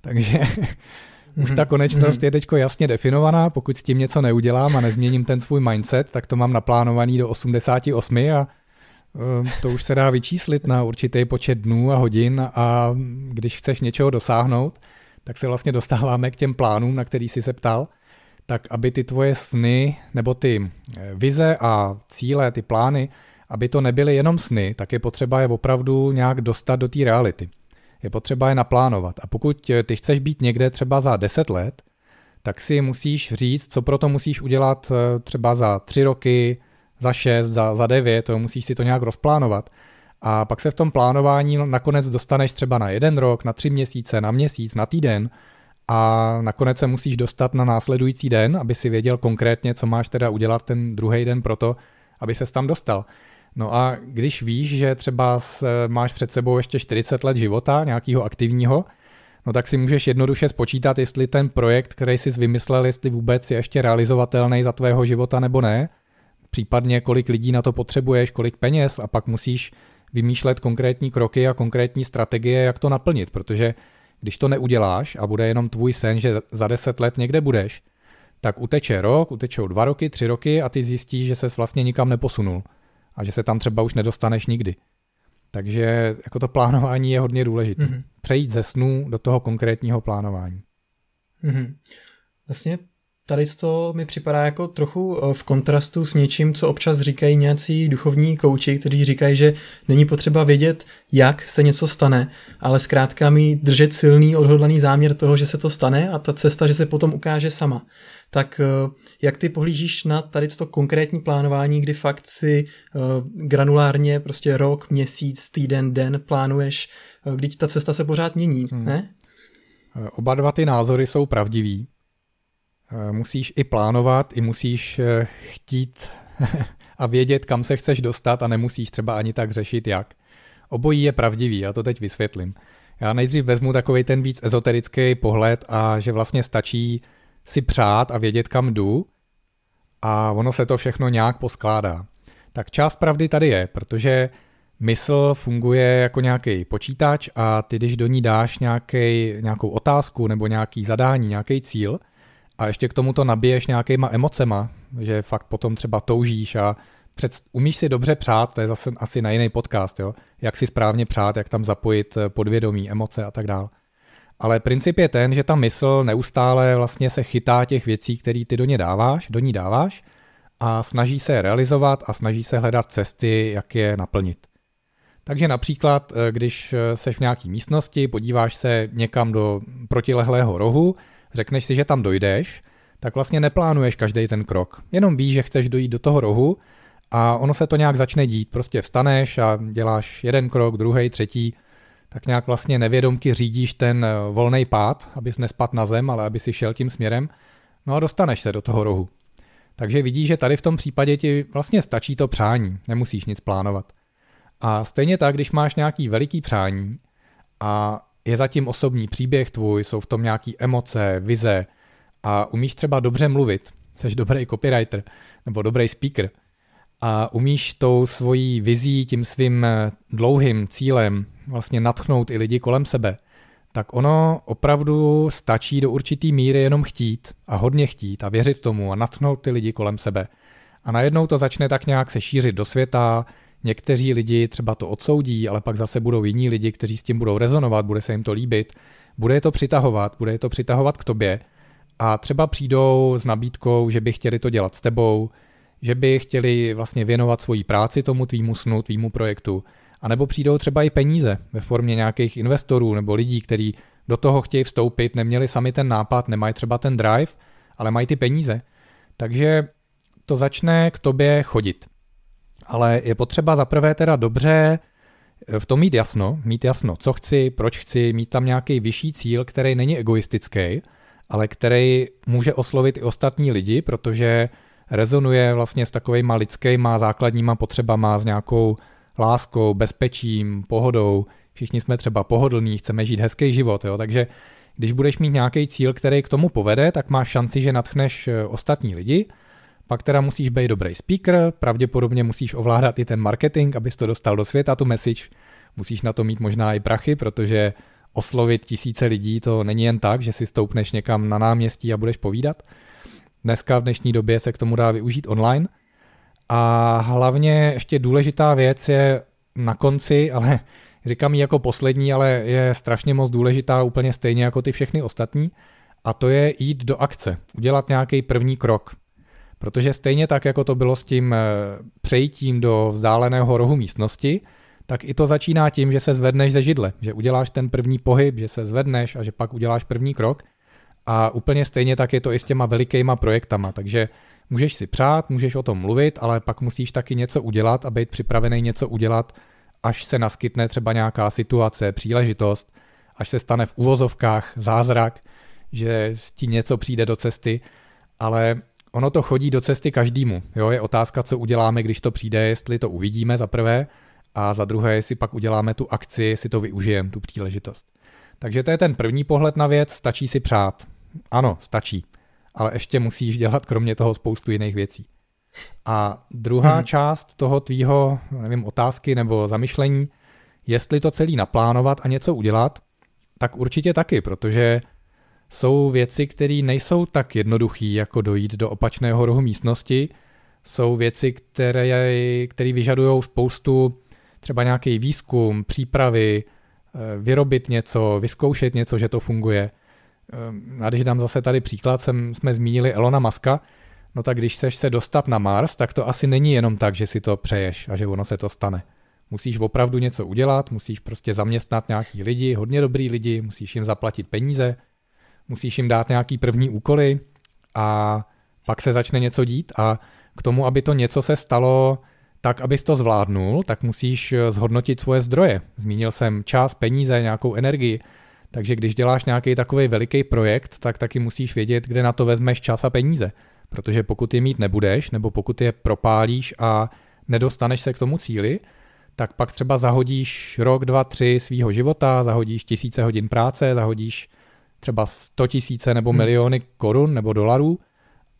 Speaker 2: Takže už ta mhm. konečnost mhm. je teď jasně definovaná, pokud s tím něco neudělám a nezměním ten svůj mindset, tak to mám naplánovaný do 88 a eh, to už se dá vyčíslit na určitý počet dnů a hodin a když chceš něčeho dosáhnout, tak se vlastně dostáváme k těm plánům, na který jsi se ptal, tak aby ty tvoje sny nebo ty eh, vize a cíle, ty plány, aby to nebyly jenom sny, tak je potřeba je opravdu nějak dostat do té reality. Je potřeba je naplánovat. A pokud eh, ty chceš být někde třeba za 10 let, tak si musíš říct, co pro to musíš udělat eh, třeba za 3 roky, za 6, za, za 9, to musíš si to nějak rozplánovat. A pak se v tom plánování nakonec dostaneš třeba na jeden rok, na tři měsíce, na měsíc, na týden a nakonec se musíš dostat na následující den, aby si věděl konkrétně, co máš teda udělat ten druhý den pro to, aby ses tam dostal. No a když víš, že třeba máš před sebou ještě 40 let života, nějakého aktivního, no tak si můžeš jednoduše spočítat, jestli ten projekt, který jsi vymyslel, jestli vůbec je ještě realizovatelný za tvého života nebo ne, případně kolik lidí na to potřebuješ, kolik peněz a pak musíš vymýšlet konkrétní kroky a konkrétní strategie, jak to naplnit, protože když to neuděláš a bude jenom tvůj sen, že za deset let někde budeš, tak uteče rok, utečou dva roky, tři roky a ty zjistíš, že ses vlastně nikam neposunul a že se tam třeba už nedostaneš nikdy. Takže jako to plánování je hodně důležité. Mm-hmm. Přejít ze snů do toho konkrétního plánování.
Speaker 1: Mm-hmm. Vlastně tady to mi připadá jako trochu eh, v kontrastu s něčím, co občas říkají nějací duchovní kouči, kteří říkají, že není potřeba vědět, jak se něco stane, ale zkrátka mít držet silný odhodlaný záměr toho, že se to stane a ta cesta, že se potom ukáže sama. Tak eh, jak ty pohlížíš na tady to konkrétní plánování, kdy fakt si eh, granulárně prostě rok, měsíc, týden, den plánuješ, když ta cesta se pořád mění, hmm. ne?
Speaker 2: Oba dva ty názory jsou pravdivý. Eh, musíš i plánovat, i musíš eh, chtít a vědět, kam se chceš dostat a nemusíš třeba ani tak řešit jak. Obojí je pravdivý, já to teď vysvětlím. Já nejdřív vezmu takový ten víc ezoterický pohled a že vlastně stačí si přát a vědět, kam jdu a ono se to všechno nějak poskládá. Tak část pravdy tady je, protože mysl funguje jako nějaký počítač a ty, když do ní dáš nějaký, nějakou otázku nebo nějaký zadání, nějaký cíl – a ještě k tomu to nabiješ nějakýma emocema, že fakt potom třeba toužíš a před, umíš si dobře přát, to je zase asi na jiný podcast, jo? jak si správně přát, jak tam zapojit eh, podvědomí, emoce a tak dále. Ale princip je ten, že ta mysl neustále vlastně se chytá těch věcí, které ty do ní dáváš, do ní dáváš a snaží se realizovat a snaží se hledat cesty, jak je naplnit. Takže například, eh, když eh, seš v nějaké místnosti, podíváš se někam do protilehlého rohu, řekneš si, že tam dojdeš, tak vlastně neplánuješ každý ten krok. Jenom víš, že chceš dojít do toho rohu a ono se to nějak začne dít. Prostě vstaneš a děláš jeden krok, druhý, třetí, tak nějak vlastně nevědomky řídíš ten eh, volný pád, abys nespad na zem, ale aby si šel tím směrem. No a dostaneš se do toho rohu. Takže vidíš, že tady v tom případě ti vlastně stačí to přání, nemusíš nic plánovat. A stejně tak, když máš nějaký veliký přání a je zatím osobní příběh tvůj, jsou v tom nějaký emoce, vize a umíš třeba dobře mluvit, jsi dobrý copywriter nebo dobrý speaker a umíš tou svojí vizí, tím svým dlouhým cílem vlastně natchnout i lidi kolem sebe, tak ono opravdu stačí do určitý míry jenom chtít a hodně chtít a věřit tomu a natchnout ty lidi kolem sebe. A najednou to začne tak nějak se šířit do světa, někteří lidi třeba to odsoudí, ale pak zase budou jiní lidi, kteří s tím budou rezonovat, bude se jim to líbit, bude je to přitahovat, bude je to přitahovat k tobě a třeba přijdou s nabídkou, že by chtěli to dělat s tebou, že by chtěli vlastně věnovat svoji práci tomu tvýmu snu, tvýmu projektu, a nebo přijdou třeba i peníze ve formě nějakých investorů nebo lidí, kteří do toho chtějí vstoupit, neměli sami ten nápad, nemají třeba ten drive, ale mají ty peníze. Takže to začne k tobě chodit. Ale je potřeba zaprvé teda dobře eh, v tom mít jasno, mít jasno, co chci, proč chci, mít tam nějaký vyšší cíl, který není egoistický, ale který může oslovit i ostatní lidi, protože rezonuje vlastně s takovýma lidskýma základníma potřebama, s nějakou láskou, bezpečím, pohodou. Všichni jsme třeba pohodlní, chceme žít hezký život, jo? takže když budeš mít nějaký cíl, který k tomu povede, tak máš šanci, že natchneš eh, ostatní lidi. Pak teda musíš být dobrý speaker, pravděpodobně musíš ovládat i ten marketing, abys to dostal do světa, tu message. Musíš na to mít možná i prachy, protože oslovit tisíce lidí to není jen tak, že si stoupneš někam na náměstí a budeš povídat. Dneska v dnešní době se k tomu dá využít online – a hlavně ještě důležitá věc je na konci, ale říkám ji jako poslední, ale je strašně moc důležitá úplně stejně jako ty všechny ostatní, a to je jít do akce, udělat nějaký první krok. Protože stejně tak, jako to bylo s tím eh, přejítím do vzdáleného rohu místnosti, tak i to začíná tím, že se zvedneš ze židle, že uděláš ten první pohyb, že se zvedneš a že pak uděláš první krok. A úplně stejně tak je to i s těma velikýma projektama, takže Můžeš si přát, můžeš o tom mluvit, ale pak musíš taky něco udělat a být připravený něco udělat, až se naskytne třeba nějaká situace, příležitost, až se stane v uvozovkách zázrak, že ti něco přijde do cesty, ale ono to chodí do cesty každému. Jo? Je otázka, co uděláme, když to přijde, jestli to uvidíme za prvé a za druhé, jestli pak uděláme tu akci, jestli to využijeme, tu příležitost. Takže to je ten první pohled na věc, stačí si přát. Ano, stačí ale ještě musíš dělat kromě toho spoustu jiných věcí. A druhá hmm. část toho tvýho, nevím, otázky nebo zamyšlení, jestli to celý naplánovat a něco udělat, tak určitě taky, protože jsou věci, které nejsou tak jednoduché, jako dojít do opačného rohu místnosti. Jsou věci, které, které vyžadují spoustu třeba nějaký výzkum, přípravy, eh, vyrobit něco, vyzkoušet něco, že to funguje. Ehm, a když dám zase tady příklad, jsem, jsme zmínili Elona Muska, no tak když chceš se dostat na Mars, tak to asi není jenom tak, že si to přeješ a že ono se to stane. Musíš opravdu něco udělat, musíš prostě zaměstnat nějaký lidi, hodně dobrý lidi, musíš jim zaplatit peníze, musíš jim dát nějaký první úkoly a pak se začne něco dít a k tomu, aby to něco se stalo tak, abys to zvládnul, tak musíš eh, zhodnotit svoje zdroje. Zmínil jsem čas, peníze, nějakou energii, takže když děláš nějaký takový veliký projekt, tak taky musíš vědět, kde na to vezmeš čas a peníze. Protože pokud je mít nebudeš, nebo pokud je propálíš a nedostaneš se k tomu cíli, tak pak třeba zahodíš rok, dva, tři svýho života, zahodíš tisíce hodin práce, zahodíš třeba 100 tisíce nebo hmm. miliony korun nebo dolarů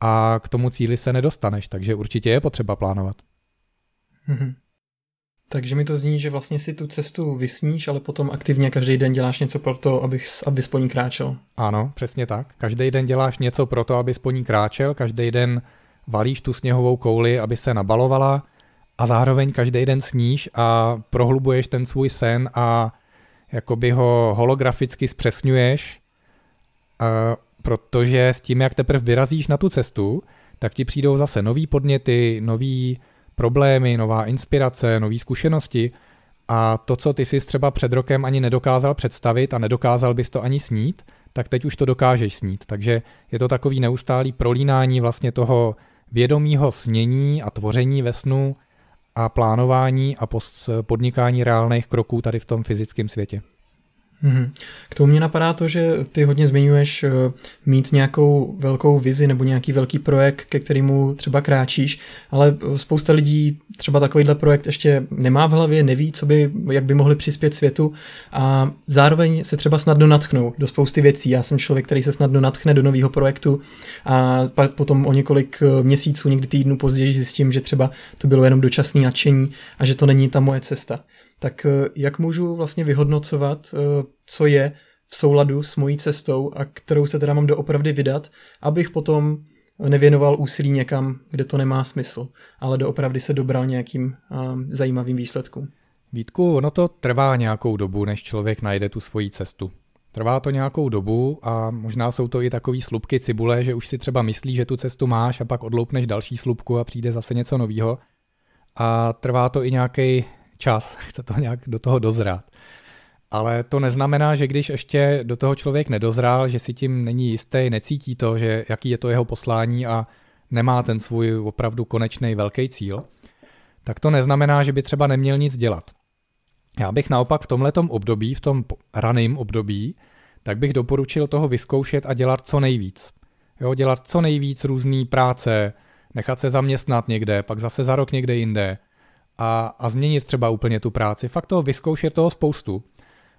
Speaker 2: a k tomu cíli se nedostaneš, takže určitě je potřeba plánovat.
Speaker 1: Hmm. Takže mi to zní, že vlastně si tu cestu vysníš, ale potom aktivně každý den děláš něco pro to, abys, abys po ní kráčel.
Speaker 2: Ano, přesně tak. Každý den děláš něco pro to, abys po ní kráčel, každý den valíš tu sněhovou kouli, aby se nabalovala a zároveň každý den sníš a prohlubuješ ten svůj sen a jakoby ho holograficky zpřesňuješ, protože s tím, jak teprve vyrazíš na tu cestu, tak ti přijdou zase nový podněty, nový problémy, nová inspirace, nové zkušenosti a to, co ty jsi třeba před rokem ani nedokázal představit a nedokázal bys to ani snít, tak teď už to dokážeš snít. Takže je to takový neustálý prolínání vlastně toho vědomího snění a tvoření ve snu a plánování a podnikání reálných kroků tady v tom fyzickém světě.
Speaker 1: Mm-hmm. K tomu mě napadá to, že ty hodně zmiňuješ eh, mít nějakou velkou vizi nebo nějaký velký projekt, ke kterému třeba kráčíš, ale eh, spousta lidí třeba takovýhle projekt ještě nemá v hlavě, neví, co by, jak by mohli přispět světu a zároveň se třeba snadno natchnou do spousty věcí. Já jsem člověk, který se snadno natchne do nového projektu a potom o několik eh, měsíců, někdy týdnů později zjistím, že třeba to bylo jenom dočasné nadšení a že to není ta moje cesta tak eh, jak můžu vlastně vyhodnocovat, eh, co je v souladu s mojí cestou a kterou se teda mám doopravdy vydat, abych potom nevěnoval úsilí někam, kde to nemá smysl, ale doopravdy se dobral nějakým um, zajímavým výsledkům.
Speaker 2: Vítku, ono to trvá nějakou dobu, než člověk najde tu svoji cestu. Trvá to nějakou dobu a možná jsou to i takový slupky cibule, že už si třeba myslí, že tu cestu máš a pak odloupneš další slupku a přijde zase něco nového. A trvá to i nějaký čas, chce to nějak do toho dozrát. Ale to neznamená, že když ještě do toho člověk nedozrál, že si tím není jistý, necítí to, že jaký je to jeho poslání a nemá ten svůj opravdu konečný velký cíl, tak to neznamená, že by třeba neměl nic dělat. Já bych naopak v tomhletom období, v tom raném období, tak bych doporučil toho vyzkoušet a dělat co nejvíc. Jo, dělat co nejvíc různé práce, nechat se zaměstnat někde, pak zase za rok někde jinde, a, a změnit třeba úplně tu práci. Fakt toho vyzkoušet toho spoustu,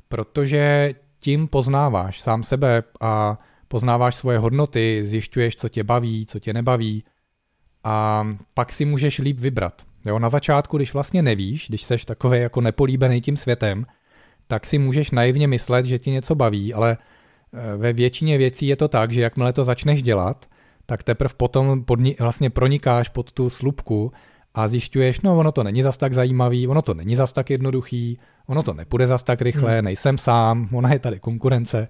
Speaker 2: protože tím poznáváš sám sebe a poznáváš svoje hodnoty, zjišťuješ, co tě baví, co tě nebaví a pak si můžeš líp vybrat. Jo, na začátku, když vlastně nevíš, když seš takový jako nepolíbený tím světem, tak si můžeš naivně myslet, že ti něco baví, ale e, ve většině věcí je to tak, že jakmile to začneš dělat, tak teprve potom podni- vlastně pronikáš pod tu slupku a zjišťuješ, no ono to není zas tak zajímavý, ono to není zas tak jednoduchý, ono to nepůjde zas tak rychle, hmm. nejsem sám, ona je tady konkurence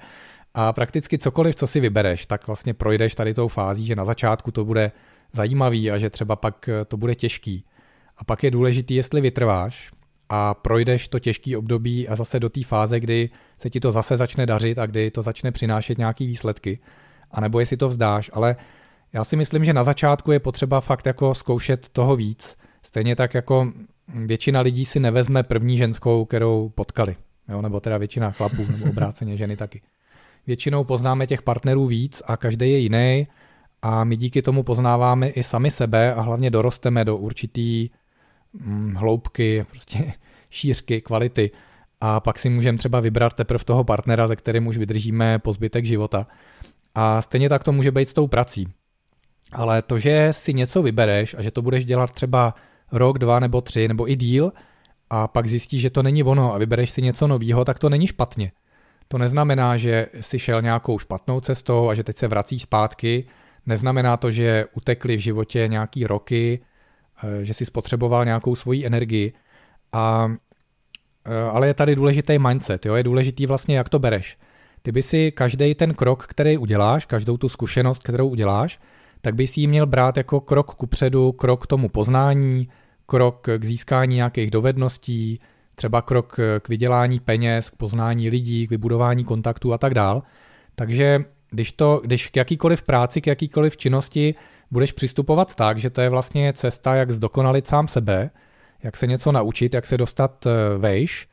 Speaker 2: a prakticky cokoliv, co si vybereš, tak vlastně projdeš tady tou fází, že na začátku to bude zajímavý a že třeba pak eh, to bude těžký. A pak je důležitý, jestli vytrváš a projdeš to těžký období a zase do té fáze, kdy se ti to zase začne dařit a kdy to začne přinášet nějaký výsledky, anebo jestli to vzdáš, ale já si myslím, že na začátku je potřeba fakt jako zkoušet toho víc. Stejně tak jako většina lidí si nevezme první ženskou, kterou potkali. Jo? Nebo teda většina chlapů, nebo obráceně ženy taky. Většinou poznáme těch partnerů víc a každý je jiný a my díky tomu poznáváme i sami sebe a hlavně dorosteme do určitý hm, hloubky, prostě šířky, kvality a pak si můžeme třeba vybrat teprve toho partnera, ze kterým už vydržíme po zbytek života. A stejně tak to může být s tou prací. Ale to, že si něco vybereš a že to budeš dělat třeba rok, dva nebo tři nebo i díl a pak zjistíš, že to není ono a vybereš si něco nového, tak to není špatně. To neznamená, že si šel nějakou špatnou cestou a že teď se vracíš zpátky. Neznamená to, že utekly v životě nějaký roky, eh, že si spotřeboval nějakou svoji energii. A, eh, ale je tady důležitý mindset, jo? je důležitý vlastně, jak to bereš. Ty by si každý ten krok, který uděláš, každou tu zkušenost, kterou uděláš, tak by si ji měl brát jako krok ku předu, krok k tomu poznání, krok k získání nějakých dovedností, třeba krok k vydělání peněz, k poznání lidí, k vybudování kontaktů a tak dál. Takže když, to, když k jakýkoliv práci, k jakýkoliv činnosti budeš přistupovat tak, že to je vlastně cesta, jak zdokonalit sám sebe, jak se něco naučit, jak se dostat eh, vejš,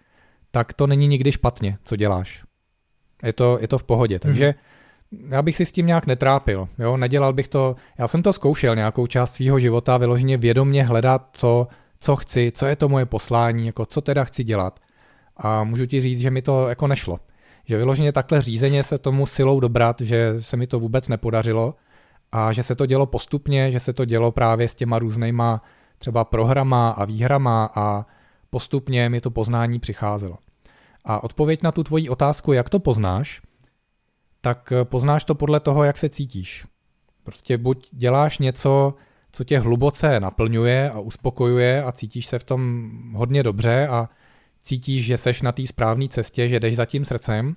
Speaker 2: tak to není nikdy špatně, co děláš. Je to, je to v pohodě. Takže hmm já bych si s tím nějak netrápil, jo, nedělal bych to, já jsem to zkoušel nějakou část svého života, vyloženě vědomně hledat to, co chci, co je to moje poslání, jako co teda chci dělat. A můžu ti říct, že mi to jako nešlo. Že vyloženě takhle řízeně se tomu silou dobrat, že se mi to vůbec nepodařilo a že se to dělo postupně, že se to dělo právě s těma různýma třeba programa a výhrama a postupně mi to poznání přicházelo. A odpověď na tu tvoji otázku, jak to poznáš, tak eh, poznáš to podle toho, jak se cítíš. Prostě buď děláš něco, co tě hluboce naplňuje a uspokojuje a cítíš se v tom hodně dobře a cítíš, že seš na té správné cestě, že jdeš za tím srdcem,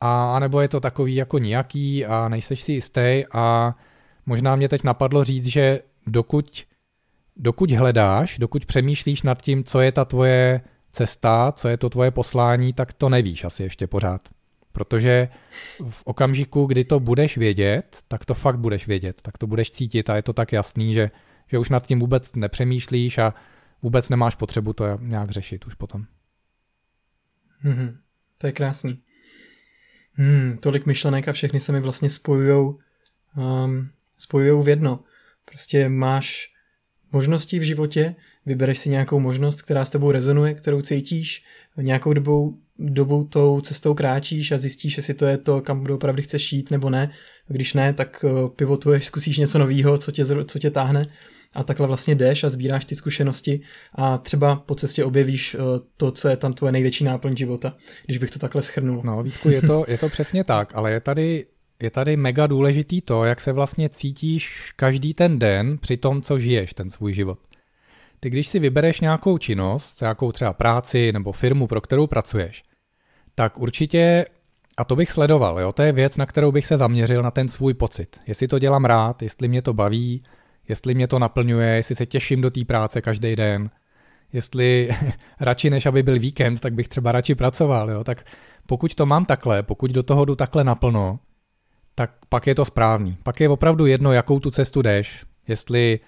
Speaker 2: a nebo je to takový jako nějaký a nejseš si jistý a možná mě teď napadlo říct, že dokud, dokud hledáš, dokud přemýšlíš nad tím, co je ta tvoje cesta, co je to tvoje poslání, tak to nevíš asi ještě pořád. Protože v okamžiku, kdy to budeš vědět, tak to fakt budeš vědět, tak to budeš cítit a je to tak jasný, že, že už nad tím vůbec nepřemýšlíš a vůbec nemáš potřebu to nějak řešit už potom.
Speaker 1: Mm-hmm. To je krásný. Hmm, tolik myšlenek a všechny se mi vlastně spojujou, um, spojujou v jedno. Prostě máš možnosti v životě, vybereš si nějakou možnost, která s tebou rezonuje, kterou cítíš, nějakou dobou, dobu tou cestou kráčíš a zjistíš, jestli to je to, kam opravdu chceš jít nebo ne. Když ne, tak eh, pivotuješ, zkusíš něco nového, co tě, co tě táhne a takhle vlastně jdeš a sbíráš ty zkušenosti a třeba po cestě objevíš eh, to, co je tam tvoje největší náplň života, když bych to takhle schrnul.
Speaker 2: No Vítku, je to, je to přesně tak, ale je tady, je tady mega důležitý to, jak se vlastně cítíš každý ten den při tom, co žiješ ten svůj život. Ty když si vybereš nějakou činnost, nějakou třeba práci nebo firmu, pro kterou pracuješ, tak určitě, a to bych sledoval, jo, to je věc, na kterou bych se zaměřil na ten svůj pocit. Jestli to dělám rád, jestli mě to baví, jestli mě to naplňuje, jestli se těším do té práce každý den, jestli radši než aby byl víkend, tak bych třeba radši pracoval, jo, tak pokud to mám takhle, pokud do toho jdu takhle naplno, tak pak je to správný. Pak je opravdu jedno, jakou tu cestu jdeš, jestli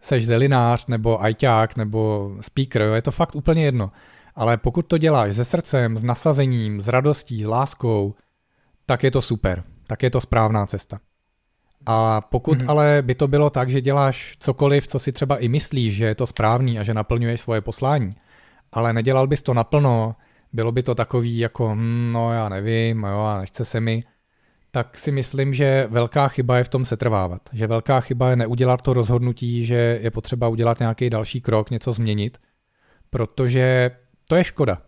Speaker 2: seš zelinář, nebo ajťák, nebo speaker, jo, je to fakt úplně jedno. Ale pokud to děláš se srdcem, s nasazením, s radostí, s láskou, tak je to super, tak je to správná cesta. A pokud mm-hmm. ale by to bylo tak, že děláš cokoliv, co si třeba i myslíš, že je to správný a že naplňuješ svoje poslání, ale nedělal bys to naplno, bylo by to takový jako, hm, no já nevím, jo, a nechce se mi, tak si myslím, že velká chyba je v tom setrvávat. Že velká chyba je neudělat to rozhodnutí, že je potřeba udělat nějaký další krok, něco změnit, protože to je škoda.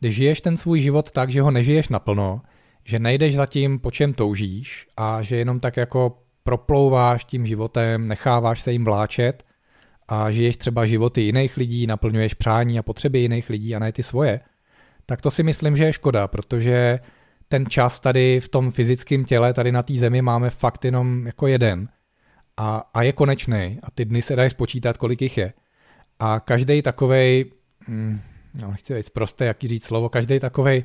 Speaker 2: Když žiješ ten svůj život tak, že ho nežiješ naplno, že nejdeš za tím, po čem toužíš a že jenom tak jako proplouváš tím životem, necháváš se jim vláčet a žiješ třeba životy jiných lidí, naplňuješ přání a potřeby jiných lidí a ne ty svoje, tak to si myslím, že je škoda, protože ten čas tady v tom fyzickém těle, tady na té zemi máme fakt jenom jako jeden. A, a je konečný. A ty dny se dají spočítat, kolik jich je. A každý takovej, hm, no nechci říct prosté, jaký říct slovo, každý takovej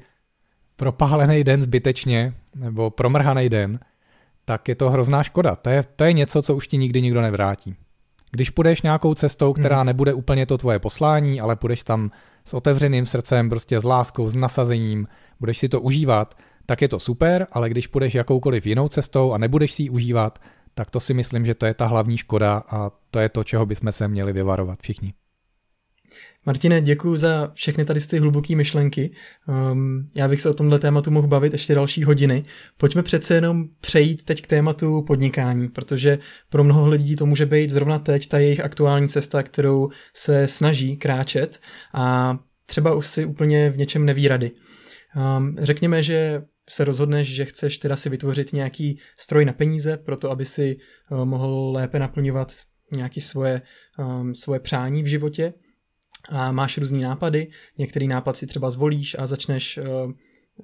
Speaker 2: propálený den zbytečně, nebo promrhaný den, tak je to hrozná škoda. To je, to je něco, co už ti nikdy nikdo nevrátí. Když půjdeš nějakou cestou, která hmm. nebude úplně to tvoje poslání, ale půjdeš tam s otevřeným srdcem, prostě s láskou, s nasazením, budeš si to užívat, tak je to super, ale když půjdeš jakoukoliv jinou cestou a nebudeš si ji užívat, tak to si myslím, že to je ta hlavní škoda a to je to, čeho bychom se měli vyvarovat všichni.
Speaker 1: Martine, děkuji za všechny tady ty hluboké myšlenky. Um, já bych se o tomhle tématu mohl bavit ještě další hodiny. Pojďme přece jenom přejít teď k tématu podnikání, protože pro mnoho lidí to může být zrovna teď ta jejich aktuální cesta, kterou se snaží kráčet a třeba už si úplně v něčem neví rady. Um, řekněme, že se rozhodneš, že chceš teda si vytvořit nějaký stroj na peníze, proto aby si uh, mohl lépe naplňovat nějaké svoje, um, svoje přání v životě a máš různý nápady, některý nápad si třeba zvolíš a začneš uh,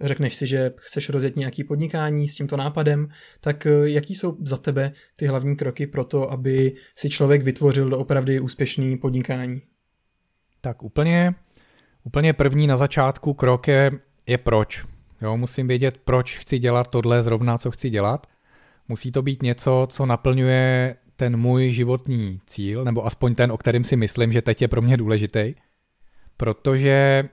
Speaker 1: řekneš si, že chceš rozjet nějaký podnikání s tímto nápadem, tak uh, jaký jsou za tebe ty hlavní kroky pro to, aby si člověk vytvořil do opravdu úspěšný podnikání?
Speaker 2: Tak úplně, úplně první na začátku krok je, je proč. Jo, musím vědět, proč chci dělat tohle zrovna, co chci dělat. Musí to být něco, co naplňuje ten můj životní cíl, nebo aspoň ten, o kterém si myslím, že teď je pro mě důležitý, protože,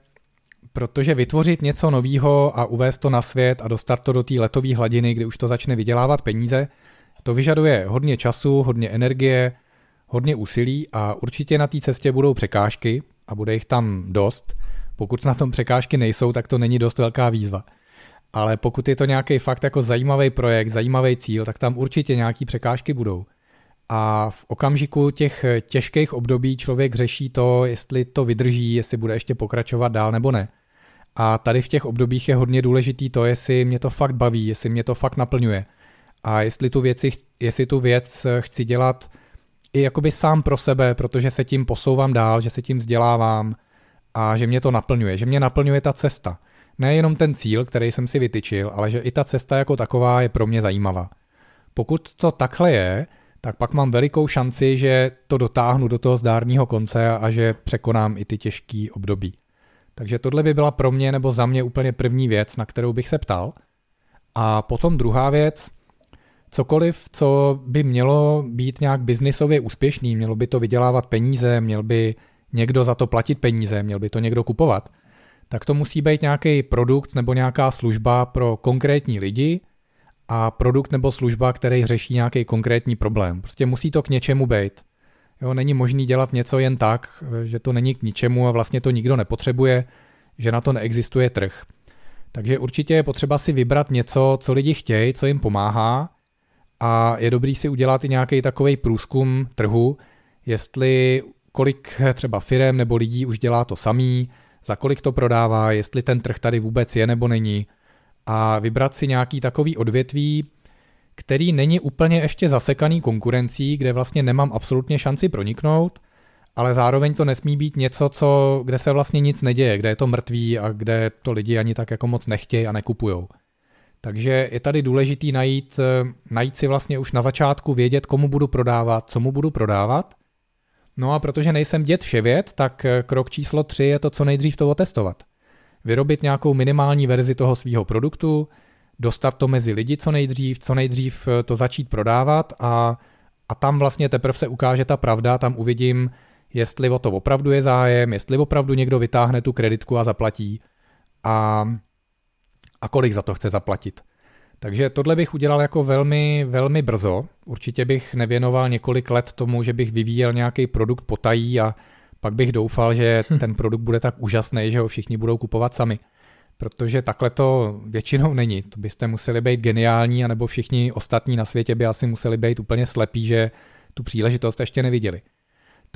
Speaker 2: protože vytvořit něco nového a uvést to na svět a dostat to do té letové hladiny, kdy už to začne vydělávat peníze, to vyžaduje hodně času, hodně energie, hodně úsilí a určitě na té cestě budou překážky a bude jich tam dost. Pokud na tom překážky nejsou, tak to není dost velká výzva. Ale pokud je to nějaký fakt jako zajímavý projekt, zajímavý cíl, tak tam určitě nějaký překážky budou. A v okamžiku těch těžkých období člověk řeší to, jestli to vydrží, jestli bude ještě pokračovat dál nebo ne. A tady v těch obdobích je hodně důležitý to, jestli mě to fakt baví, jestli mě to fakt naplňuje. A jestli tu, věci, jestli tu věc chci dělat i jakoby sám pro sebe, protože se tím posouvám dál, že se tím vzdělávám a že mě to naplňuje, že mě naplňuje ta cesta. Nejenom ten cíl, který jsem si vytyčil, ale že i ta cesta jako taková je pro mě zajímavá. Pokud to takhle je, tak pak mám velikou šanci, že to dotáhnu do toho zdárního konce a že překonám i ty těžké období. Takže tohle by byla pro mě nebo za mě úplně první věc, na kterou bych se ptal. A potom druhá věc, cokoliv, co by mělo být nějak biznisově úspěšný, mělo by to vydělávat peníze, měl by někdo za to platit peníze, měl by to někdo kupovat, tak to musí být nějaký produkt nebo nějaká služba pro konkrétní lidi a produkt nebo služba, který řeší nějaký konkrétní problém. Prostě musí to k něčemu být. Jo, není možný dělat něco jen tak, že to není k ničemu a vlastně to nikdo nepotřebuje, že na to neexistuje trh. Takže určitě je potřeba si vybrat něco, co lidi chtějí, co jim pomáhá a je dobrý si udělat i nějaký takový průzkum trhu, jestli kolik třeba firem nebo lidí už dělá to samý, za kolik to prodává, jestli ten trh tady vůbec je nebo není a vybrat si nějaký takový odvětví, který není úplně ještě zasekaný konkurencí, kde vlastně nemám absolutně šanci proniknout, ale zároveň to nesmí být něco, co, kde se vlastně nic neděje, kde je to mrtvý a kde to lidi ani tak jako moc nechtějí a nekupujou. Takže je tady důležitý najít, najít si vlastně už na začátku vědět, komu budu prodávat, co mu budu prodávat. No a protože nejsem dět vševěd, tak krok číslo tři je to co nejdřív to otestovat. Vyrobit nějakou minimální verzi toho svého produktu, dostat to mezi lidi co nejdřív, co nejdřív to začít prodávat a, a tam vlastně teprve se ukáže ta pravda, tam uvidím, jestli o to opravdu je zájem, jestli opravdu někdo vytáhne tu kreditku a zaplatí a, a kolik za to chce zaplatit. Takže tohle bych udělal jako velmi, velmi brzo. Určitě bych nevěnoval několik let tomu, že bych vyvíjel nějaký produkt potají a pak bych doufal, že hm. ten produkt bude tak úžasný, že ho všichni budou kupovat sami. Protože takhle to většinou není. To byste museli být geniální, anebo všichni ostatní na světě by asi museli být úplně slepí, že tu příležitost ještě neviděli.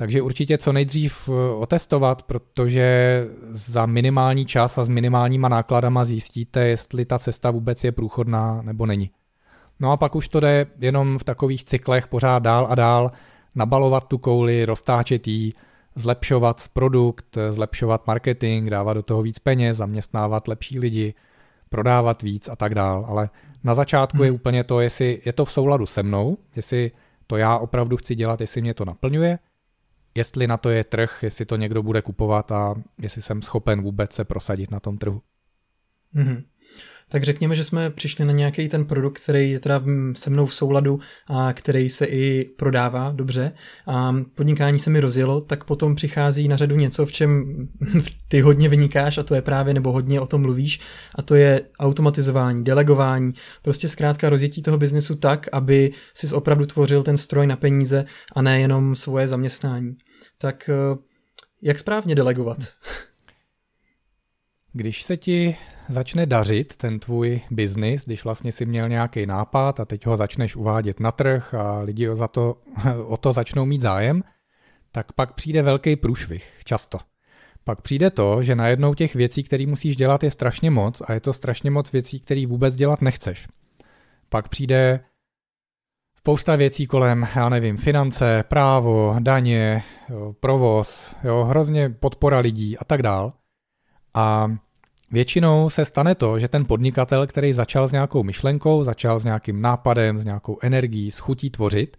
Speaker 2: Takže určitě co nejdřív eh, otestovat, protože za minimální čas a s minimálníma nákladama zjistíte, jestli ta cesta vůbec je průchodná nebo není. No a pak už to jde jenom v takových cyklech pořád dál a dál, nabalovat tu kouli, roztáčet ji, zlepšovat produkt, zlepšovat marketing, dávat do toho víc peněz, zaměstnávat lepší lidi, prodávat víc a tak dál. Ale na začátku hmm. je úplně to, jestli je to v souladu se mnou, jestli to já opravdu chci dělat, jestli mě to naplňuje jestli na to je trh, jestli to někdo bude kupovat a jestli jsem schopen vůbec se prosadit na tom trhu.
Speaker 1: Mm-hmm. Tak řekněme, že jsme přišli na nějaký ten produkt, který je teda se mnou v souladu a který se i prodává dobře a podnikání se mi rozjelo, tak potom přichází na řadu něco, v čem ty hodně vynikáš a to je právě, nebo hodně o tom mluvíš a to je automatizování, delegování, prostě zkrátka rozjetí toho biznesu tak, aby si opravdu tvořil ten stroj na peníze a ne jenom svoje zaměstnání. Tak eh, jak správně delegovat?
Speaker 2: Když se ti začne dařit ten tvůj biznis, když vlastně si měl nějaký nápad a teď ho začneš uvádět na trh a lidi za to, o to začnou mít zájem, tak pak přijde velký průšvih, často. Pak přijde to, že najednou těch věcí, které musíš dělat, je strašně moc a je to strašně moc věcí, které vůbec dělat nechceš. Pak přijde spousta věcí kolem, já nevím, finance, právo, daně, provoz, jo, hrozně podpora lidí a tak dál. A většinou se stane to, že ten podnikatel, který začal s nějakou myšlenkou, začal s nějakým nápadem, s nějakou energií, s chutí tvořit,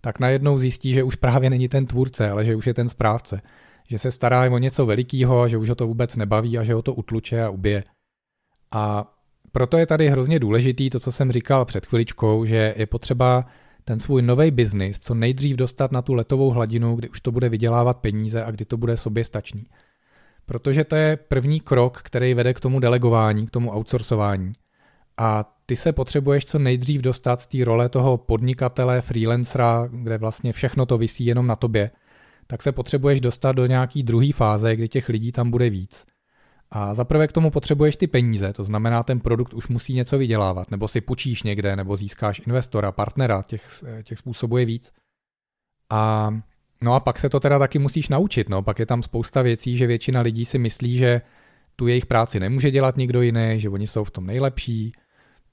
Speaker 2: tak najednou zjistí, že už právě není ten tvůrce, ale že už je ten správce. Že se stará o něco velikého, že už ho to vůbec nebaví a že ho to utluče a ubije. A proto je tady hrozně důležitý to, co jsem říkal před chviličkou, že je potřeba ten svůj nový biznis co nejdřív dostat na tu letovou hladinu, kdy už to bude vydělávat peníze a kdy to bude soběstačný. Protože to je první krok, který vede k tomu delegování, k tomu outsourcování. A ty se potřebuješ co nejdřív dostat z té role toho podnikatele, freelancera, kde vlastně všechno to visí jenom na tobě, tak se potřebuješ dostat do nějaký druhé fáze, kdy těch lidí tam bude víc. A zaprvé k tomu potřebuješ ty peníze, to znamená, ten produkt už musí něco vydělávat, nebo si půjčíš někde, nebo získáš investora, partnera, těch, těch způsobů je víc. A No a pak se to teda taky musíš naučit, no. Pak je tam spousta věcí, že většina lidí si myslí, že tu jejich práci nemůže dělat nikdo jiný, že oni jsou v tom nejlepší.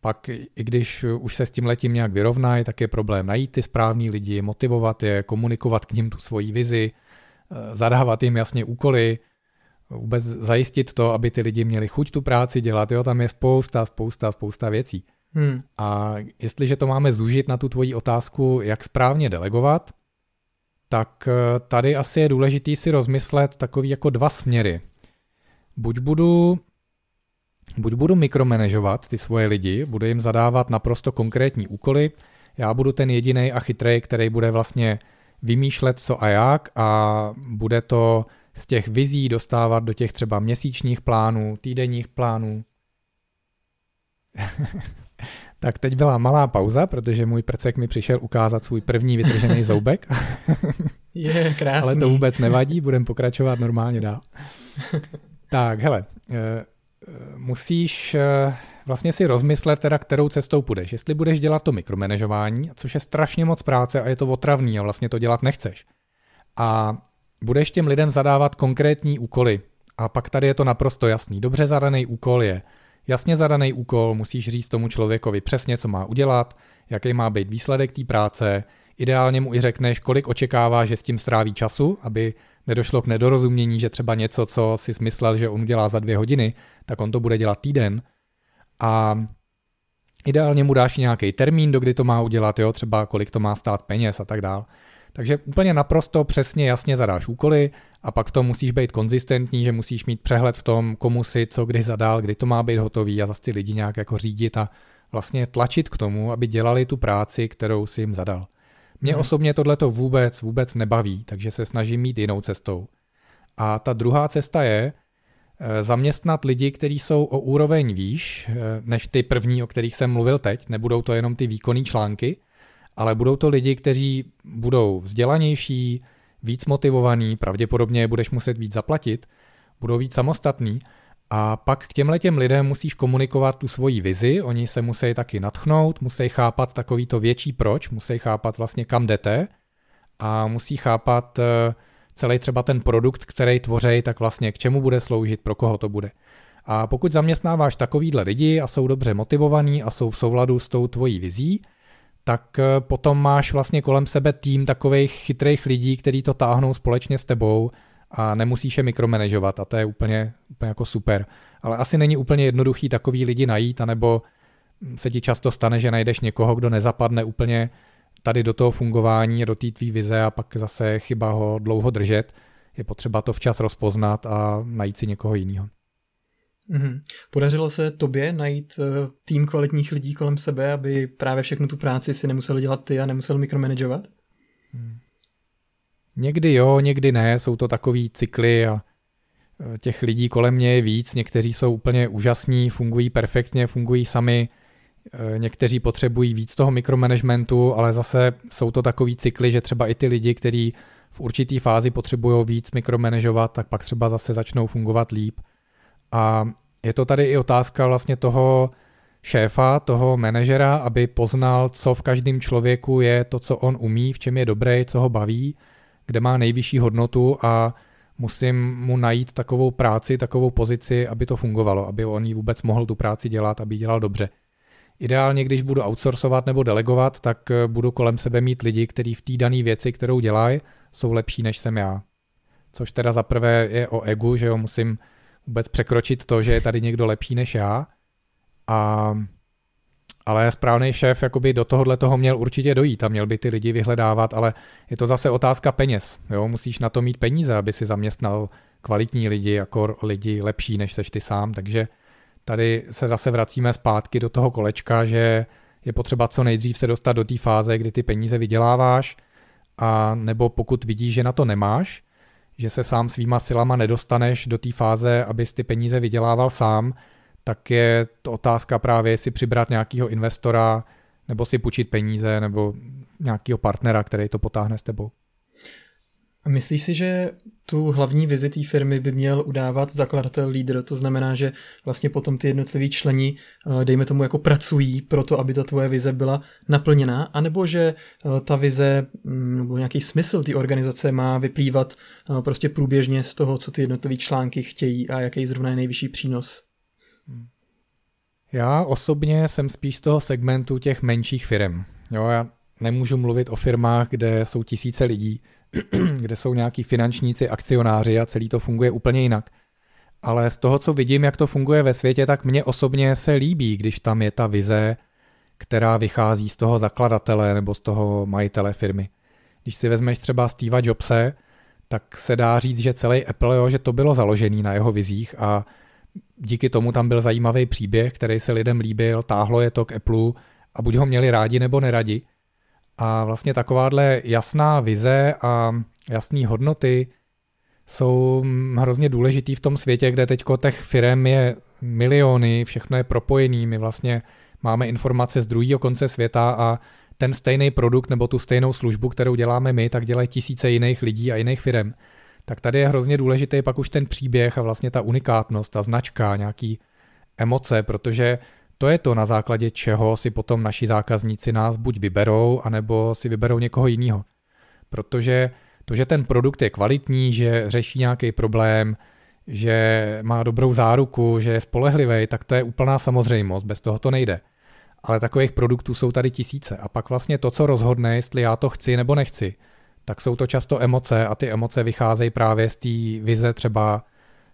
Speaker 2: Pak i když už se s tím letím nějak vyrovnají, tak je problém najít ty správní lidi, motivovat je, komunikovat k ním tu svoji vizi, eh, zadávat jim jasně úkoly, vůbec zajistit to, aby ty lidi měli chuť tu práci dělat. Jo, tam je spousta, spousta, spousta věcí. Hmm. A jestliže to máme zúžit na tu tvoji otázku, jak správně delegovat, tak eh, tady asi je důležitý si rozmyslet takový jako dva směry. Buď budu buď budu mikromanežovat ty svoje lidi, budu jim zadávat naprosto konkrétní úkoly, já budu ten jediný a chytrý, který bude vlastně vymýšlet co a jak a bude to z těch vizí dostávat do těch třeba měsíčních plánů, týdenních plánů. tak teď byla malá pauza, protože můj prcek mi přišel ukázat svůj první vytržený zoubek.
Speaker 1: Je krásný.
Speaker 2: Ale to vůbec nevadí, budeme pokračovat normálně dál. tak, hele, eh, eh, musíš eh, vlastně si rozmyslet teda, kterou cestou půjdeš. Jestli budeš dělat to mikromanažování, což je strašně moc práce a je to otravný a vlastně to dělat nechceš. A budeš těm lidem zadávat konkrétní úkoly. A pak tady je to naprosto jasný. Dobře zadaný úkol je jasně zadaný úkol, musíš říct tomu člověkovi přesně, co má udělat, jaký má být výsledek té práce, ideálně mu i řekneš, kolik očekává, že s tím stráví času, aby nedošlo k nedorozumění, že třeba něco, co si smyslel, že on udělá za dvě hodiny, tak on to bude dělat týden. A ideálně mu dáš nějaký termín, do kdy to má udělat, jo, třeba kolik to má stát peněz a tak dál. Takže úplně naprosto přesně jasně zadáš úkoly a pak v tom musíš být konzistentní, že musíš mít přehled v tom, komu si co kdy zadal, kdy to má být hotový a zase ty lidi nějak jako řídit a vlastně tlačit k tomu, aby dělali tu práci, kterou si jim zadal. Mě hmm. osobně tohle to vůbec, vůbec nebaví, takže se snažím mít jinou cestou. A ta druhá cesta je eh, zaměstnat lidi, kteří jsou o úroveň výš eh, než ty první, o kterých jsem mluvil teď. Nebudou to jenom ty výkonné články, ale budou to lidi, kteří budou vzdělanější, víc motivovaní, pravděpodobně budeš muset víc zaplatit, budou víc samostatní a pak k těmhle těm lidem musíš komunikovat tu svoji vizi, oni se musí taky natchnout, musí chápat takový to větší proč, musí chápat vlastně kam jdete a musí chápat eh, celý třeba ten produkt, který tvoří, tak vlastně k čemu bude sloužit, pro koho to bude. A pokud zaměstnáváš takovýhle lidi a jsou dobře motivovaní a jsou v souladu s tou tvojí vizí, tak eh, potom máš vlastně kolem sebe tým takových chytrých lidí, kteří to táhnou společně s tebou a nemusíš je mikromanežovat a to je úplně, úplně jako super. Ale asi není úplně jednoduchý takový lidi najít, anebo se ti často stane, že najdeš někoho, kdo nezapadne úplně tady do toho fungování, do té tvý vize a pak zase chyba ho dlouho držet. Je potřeba to včas rozpoznat a najít si někoho jiného.
Speaker 1: Mm-hmm. Podařilo se tobě najít uh, tým kvalitních lidí kolem sebe, aby právě všechnu tu práci si nemusel dělat ty a nemusel mikromanagovat? Hmm.
Speaker 2: Někdy jo, někdy ne, jsou to takový cykly a eh, těch lidí kolem mě je víc, někteří jsou úplně úžasní, fungují perfektně, fungují sami, eh, někteří potřebují víc toho mikromanagementu, ale zase jsou to takový cykly, že třeba i ty lidi, kteří v určitý fázi potřebují víc mikromanažovat, tak pak třeba zase začnou fungovat líp. A je to tady i otázka vlastně toho šéfa, toho manažera, aby poznal, co v každém člověku je to, co on umí, v čem je dobrý, co ho baví, kde má nejvyšší hodnotu a musím mu najít takovou práci, takovou pozici, aby to fungovalo, aby on jí vůbec mohl tu práci dělat, aby ji dělal dobře. Ideálně, když budu outsourcovat nebo delegovat, tak eh, budu kolem sebe mít lidi, kteří v té dané věci, kterou dělají, jsou lepší než jsem já. Což teda za prvé je o egu, že jo, musím vůbec překročit to, že je tady někdo lepší než já. A, ale správný šéf jakoby do tohohle toho měl určitě dojít a měl by ty lidi vyhledávat, ale je to zase otázka peněz. Jo? Musíš na to mít peníze, aby si zaměstnal kvalitní lidi, jako lidi lepší než seš ty sám, takže tady se zase vracíme zpátky do toho kolečka, že je potřeba co nejdřív se dostat do té fáze, kdy ty peníze vyděláváš, a nebo pokud vidíš, že na to nemáš, že se sám svýma silama nedostaneš do té fáze, abys ty peníze vydělával sám, tak je to otázka právě, jestli přibrat nějakého investora, nebo si půjčit peníze, nebo nějakého partnera, který to potáhne s tebou.
Speaker 1: Myslíš si, že tu hlavní vizi té firmy by měl udávat zakladatel lídr, to znamená, že vlastně potom ty jednotliví členi, eh, dejme tomu, jako pracují pro to, aby ta tvoje vize byla naplněná, anebo že eh, ta vize mm, nebo nějaký smysl té organizace má vyplývat eh, prostě průběžně z toho, co ty jednotlivé články chtějí a jaký zrovna je nejvyšší přínos?
Speaker 2: Já osobně jsem spíš z toho segmentu těch menších firm. Jo, já nemůžu mluvit o firmách, kde jsou tisíce lidí, kde jsou nějaký finančníci, akcionáři a celý to funguje úplně jinak. Ale z toho, co vidím, jak to funguje ve světě, tak mně osobně se líbí, když tam je ta vize, která vychází z toho zakladatele nebo z toho majitele firmy. Když si vezmeš třeba Steva Jobse, tak se dá říct, že celý Apple, jo, že to bylo založený na jeho vizích a díky tomu tam byl zajímavý příběh, který se lidem líbil, táhlo je to k Apple a buď ho měli rádi nebo neradi. A vlastně takováhle jasná vize a jasné hodnoty jsou hrozně důležitý v tom světě, kde teď těch firm je miliony, všechno je propojený, my vlastně máme informace z druhého konce světa a ten stejný produkt nebo tu stejnou službu, kterou děláme my, tak dělají tisíce jiných lidí a jiných firm. Tak tady je hrozně důležitý pak už ten příběh a vlastně ta unikátnost, ta značka, nějaký emoce, protože to je to, na základě čeho si potom naši zákazníci nás buď vyberou, anebo si vyberou někoho jiného. Protože to, že ten produkt je kvalitní, že řeší nějaký problém, že má dobrou záruku, že je spolehlivý, tak to je úplná samozřejmost, bez toho to nejde. Ale takových produktů jsou tady tisíce. A pak vlastně to, co rozhodne, jestli já to chci nebo nechci, tak jsou to často emoce a ty emoce vycházejí právě z té vize třeba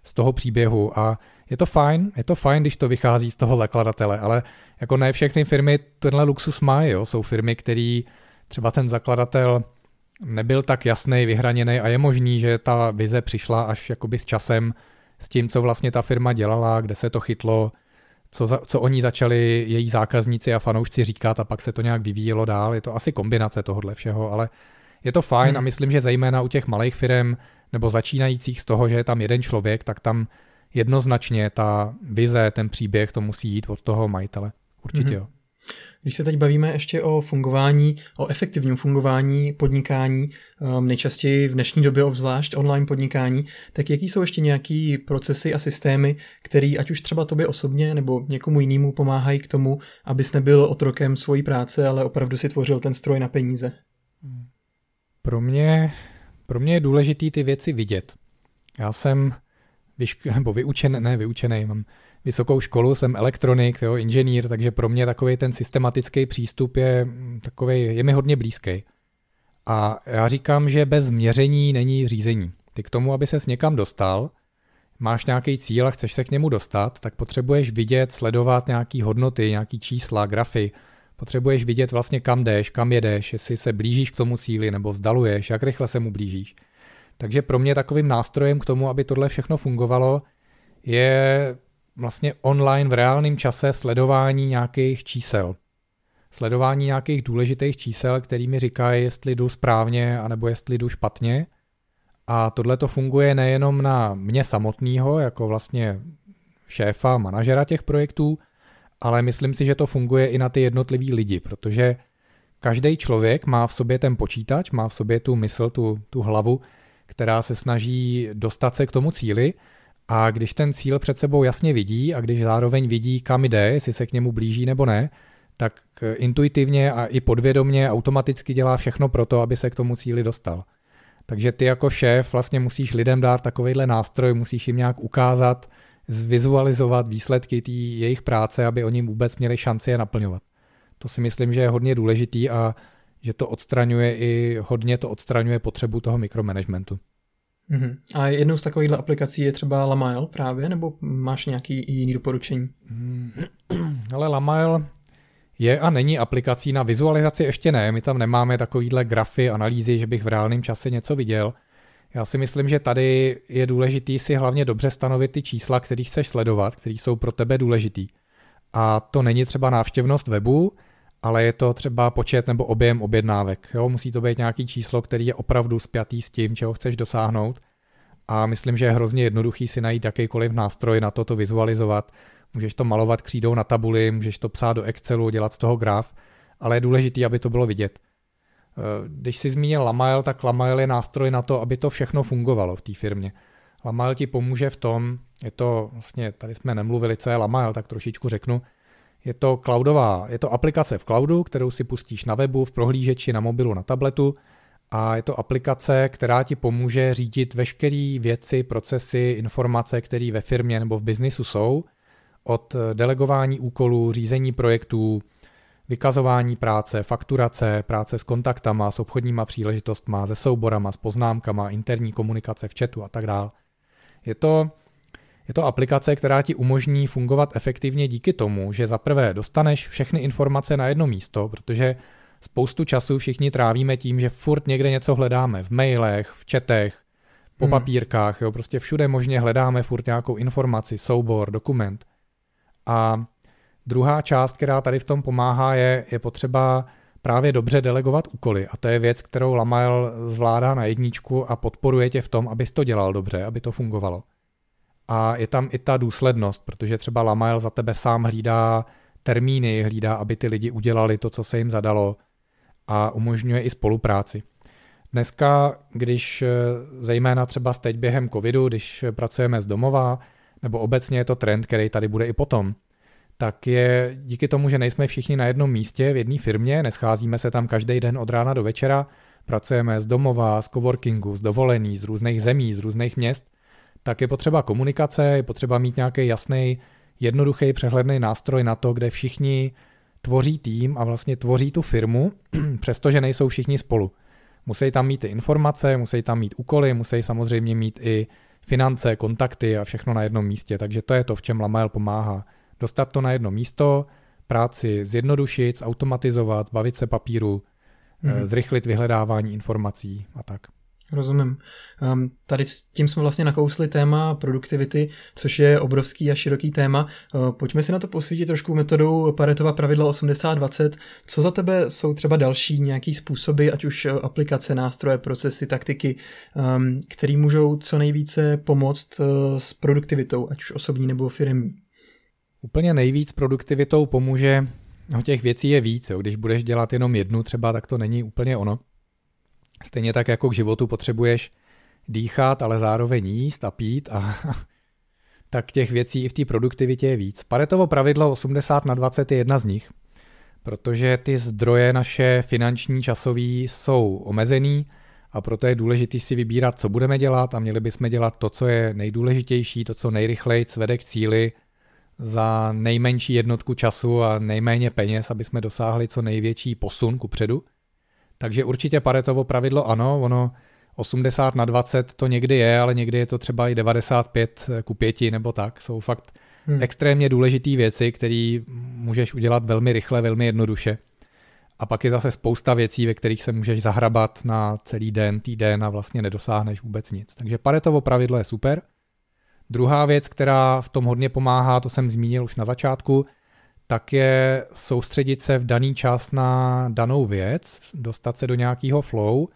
Speaker 2: z toho příběhu a je to fajn, je to fajn, když to vychází z toho zakladatele, ale jako ne všechny firmy tenhle luxus mají, jo. jsou firmy, který třeba ten zakladatel nebyl tak jasný, vyhraněný a je možný, že ta vize přišla až jakoby s časem s tím, co vlastně ta firma dělala, kde se to chytlo, co, za, co oni začali její zákazníci a fanoušci říkat a pak se to nějak vyvíjelo dál. Je to asi kombinace tohohle všeho, ale je to fajn hmm. a myslím, že zejména u těch malých firm nebo začínajících z toho, že je tam jeden člověk, tak tam jednoznačně ta vize, ten příběh, to musí jít od toho majitele. Určitě hmm. jo.
Speaker 1: Když se teď bavíme ještě o fungování, o efektivním fungování podnikání, um, nejčastěji v dnešní době obzvlášť online podnikání, tak jaký jsou ještě nějaký procesy a systémy, které ať už třeba tobě osobně nebo někomu jinému pomáhají k tomu, abys nebyl otrokem svojí práce, ale opravdu si tvořil ten stroj na peníze?
Speaker 2: Pro mě, pro mě je důležité ty věci vidět. Já jsem vyšk- nebo vyučen, ne vyučený, mám vysokou školu, jsem elektronik, jo, inženýr, takže pro mě takový ten systematický přístup je mm, takový, je mi hodně blízký. A já říkám, že bez měření není řízení. Ty k tomu, aby ses někam dostal, máš nějaký cíl a chceš se k němu dostat, tak potřebuješ vidět, sledovat nějaký hodnoty, nějaký čísla, grafy. Potřebuješ vidět vlastně kam jdeš, kam jedeš, jestli se blížíš k tomu cíli nebo vzdaluješ, jak rychle se mu blížíš. Takže pro mě takovým nástrojem k tomu, aby tohle všechno fungovalo, je vlastně online v reálném čase sledování nějakých čísel. Sledování nějakých důležitých čísel, který mi říkají, jestli jdu správně, anebo jestli jdu špatně. A tohle to funguje nejenom na mě samotného, jako vlastně šéfa, manažera těch projektů, ale myslím si, že to funguje i na ty jednotlivý lidi, protože každý člověk má v sobě ten počítač, má v sobě tu mysl, tu, tu hlavu, která se snaží dostat se k tomu cíli a když ten cíl před sebou jasně vidí a když zároveň vidí, kam jde, jestli se k němu blíží nebo ne, tak eh, intuitivně a i podvědomně automaticky dělá všechno pro to, aby se k tomu cíli dostal. Takže ty jako šéf vlastně musíš lidem dát takovýhle nástroj, musíš jim nějak ukázat, zvizualizovat výsledky té jejich práce, aby oni vůbec měli šanci je naplňovat. To si myslím, že je hodně důležitý a že to odstraňuje i hodně to odstraňuje potřebu toho mikromanagementu.
Speaker 1: Mm-hmm. A jednou z takových aplikací je třeba Lamail právě, nebo máš nějaký jiný doporučení? Mm,
Speaker 2: ale Lamail je a není aplikací na vizualizaci, ještě ne. My tam nemáme takovýhle grafy, analýzy, že bych v reálném čase něco viděl. Já si myslím, že tady je důležitý si hlavně dobře stanovit ty čísla, které chceš sledovat, které jsou pro tebe důležitý. A to není třeba návštěvnost webu, ale je to třeba počet nebo objem objednávek. Jo? Musí to být nějaký číslo, který je opravdu spjatý s tím, čeho chceš dosáhnout. A myslím, že je hrozně jednoduchý si najít jakýkoliv nástroj na to to vizualizovat. Můžeš to malovat křídou na tabuli, můžeš to psát do Excelu, dělat z toho graf, ale je důležité, aby to bylo vidět. Eh, když si zmínil Lamail, tak Lamail je nástroj na to, aby to všechno fungovalo v té firmě. Lamail ti pomůže v tom, je to vlastně, tady jsme nemluvili, co je Lamail, tak trošičku řeknu, je to cloudová, je to aplikace v cloudu, kterou si pustíš na webu, v prohlížeči, na mobilu, na tabletu a je to aplikace, která ti pomůže řídit veškeré věci, procesy, informace, které ve firmě nebo v biznisu jsou, od delegování úkolů, řízení projektů, vykazování práce, fakturace, práce s kontaktama, s obchodníma příležitostma, se souborama, s poznámkama, interní komunikace v chatu a tak dále. Je to je to aplikace, která ti umožní fungovat efektivně díky tomu, že za prvé dostaneš všechny informace na jedno místo, protože spoustu času všichni trávíme tím, že furt někde něco hledáme v mailech, v četech, po hmm. papírkách, jo, prostě všude možně hledáme furt nějakou informaci, soubor, dokument. A druhá část, která tady v tom pomáhá, je, je potřeba právě dobře delegovat úkoly. A to je věc, kterou Lamael zvládá na jedničku a podporuje tě v tom, abys to dělal dobře, aby to fungovalo. A je tam i ta důslednost, protože třeba Lamael za tebe sám hlídá termíny, hlídá, aby ty lidi udělali to, co se jim zadalo a umožňuje i spolupráci. Dneska, když eh, zejména třeba teď během covidu, když pracujeme z domova, nebo obecně je to trend, který tady bude i potom, tak je díky tomu, že nejsme všichni na jednom místě v jedné firmě, nescházíme se tam každý den od rána do večera, pracujeme z domova, z coworkingu, z dovolený, z různých zemí, z různých měst, tak je potřeba komunikace, je potřeba mít nějaký jasný, jednoduchý, přehledný nástroj na to, kde všichni tvoří tým a vlastně tvoří tu firmu, přestože nejsou všichni spolu. Musí tam mít i informace, musí tam mít úkoly, musí samozřejmě mít i finance, kontakty a všechno na jednom místě. Takže to je to, v čem Lamael pomáhá. Dostat to na jedno místo, práci zjednodušit, automatizovat, bavit se papíru, hmm. zrychlit vyhledávání informací a tak.
Speaker 1: Rozumím. Um, tady s tím jsme vlastně nakousli téma produktivity, což je obrovský a široký téma. Uh, pojďme si na to posvítit trošku metodou Paretova pravidla 80-20. Co za tebe jsou třeba další nějaký způsoby, ať už uh, aplikace, nástroje, procesy, taktiky, um, které můžou co nejvíce pomoct uh, s produktivitou, ať už osobní nebo firmní?
Speaker 2: Úplně nejvíc produktivitou pomůže, no těch věcí je víc, jo. když budeš dělat jenom jednu třeba, tak to není úplně ono. Stejně tak jako k životu potřebuješ dýchat, ale zároveň jíst a pít a tak těch věcí i v té produktivitě je víc. Paretovo pravidlo 80 na 20 je jedna z nich, protože ty zdroje naše finanční, časové jsou omezený a proto je důležité si vybírat, co budeme dělat a měli bychom dělat to, co je nejdůležitější, to, co nejrychleji vede k cíli za nejmenší jednotku času a nejméně peněz, aby jsme dosáhli co největší posun ku předu. Takže určitě Paretovo pravidlo ano, ono 80 na 20 to někdy je, ale někdy je to třeba i 95 ku 5 nebo tak. Jsou fakt hmm. extrémně důležité věci, které můžeš udělat velmi rychle, velmi jednoduše. A pak je zase spousta věcí, ve kterých se můžeš zahrabat na celý den, týden a vlastně nedosáhneš vůbec nic. Takže Paretovo pravidlo je super. Druhá věc, která v tom hodně pomáhá, to jsem zmínil už na začátku, tak je soustředit se v daný čas na danou věc, dostat se do nějakého flow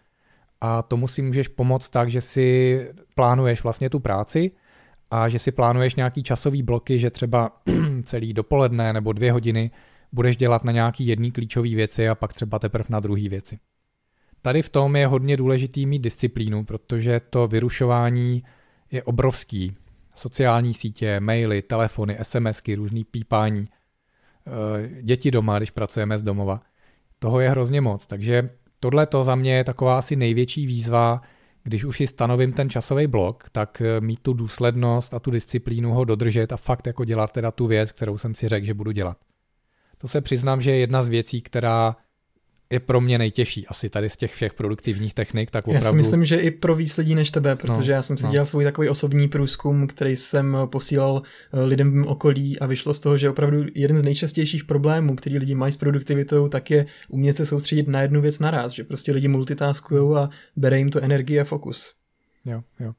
Speaker 2: a tomu si můžeš pomoct tak, že si plánuješ vlastně tu práci a že si plánuješ nějaký časový bloky, že třeba celý dopoledne nebo dvě hodiny budeš dělat na nějaký jedný klíčový věci a pak třeba teprve na druhý věci. Tady v tom je hodně důležitý mít disciplínu, protože to vyrušování je obrovský. Sociální sítě, maily, telefony, SMSky, různý pípání – děti doma, když pracujeme z domova. Toho je hrozně moc, takže tohle to za mě je taková asi největší výzva, když už si stanovím ten časový blok, tak eh, mít tu důslednost a tu disciplínu ho dodržet a fakt jako dělat teda tu věc, kterou jsem si řekl, že budu dělat. To se přiznám, že je jedna z věcí, která je pro mě nejtěžší asi tady z těch všech produktivních technik, tak opravdu...
Speaker 1: Já si myslím, že i pro víc lidí než tebe, protože no, já jsem si no. dělal svůj takový osobní průzkum, který jsem posílal eh, lidem v okolí a vyšlo z toho, že opravdu jeden z nejčastějších problémů, který lidi mají s produktivitou, tak je umět se soustředit na jednu věc naraz, že prostě lidi multitaskují a bere jim to energie a fokus.
Speaker 2: Jo, jo.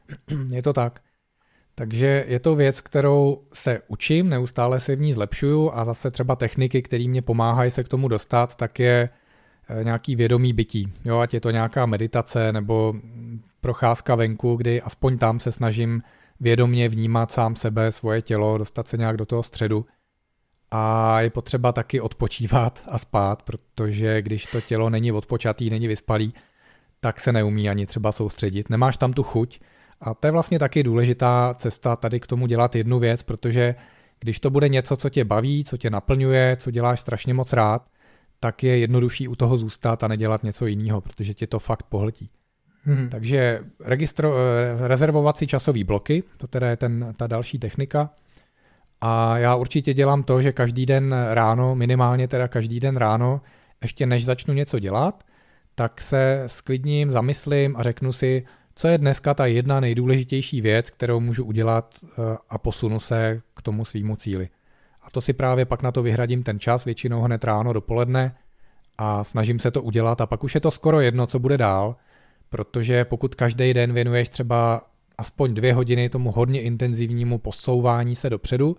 Speaker 2: Je to tak. Takže je to věc, kterou se učím, neustále se v ní zlepšuju a zase třeba techniky, které mě pomáhají se k tomu dostat, tak je Eh, nějaký vědomý bytí. Jo, ať je to nějaká meditace nebo procházka venku, kdy aspoň tam se snažím vědomě vnímat sám sebe, svoje tělo, dostat se nějak do toho středu. A je potřeba taky odpočívat a spát, protože když to tělo není odpočatý, není vyspalý, tak se neumí ani třeba soustředit. Nemáš tam tu chuť. A to je vlastně taky důležitá cesta tady k tomu dělat jednu věc, protože když to bude něco, co tě baví, co tě naplňuje, co děláš strašně moc rád, tak je jednodušší u toho zůstat a nedělat něco jiného, protože tě to fakt pohltí. Hmm. Takže registro, eh, rezervovat si časové bloky, to teda je ten, ta další technika. A já určitě dělám to, že každý den ráno, minimálně teda každý den ráno, ještě než začnu něco dělat, tak se sklidním, zamyslím a řeknu si, co je dneska ta jedna nejdůležitější věc, kterou můžu udělat eh, a posunu se k tomu svýmu cíli. A to si právě pak na to vyhradím ten čas, většinou hned ráno, dopoledne a snažím se to udělat a pak už je to skoro jedno, co bude dál, protože pokud každý den věnuješ třeba aspoň dvě hodiny tomu hodně intenzivnímu posouvání se dopředu,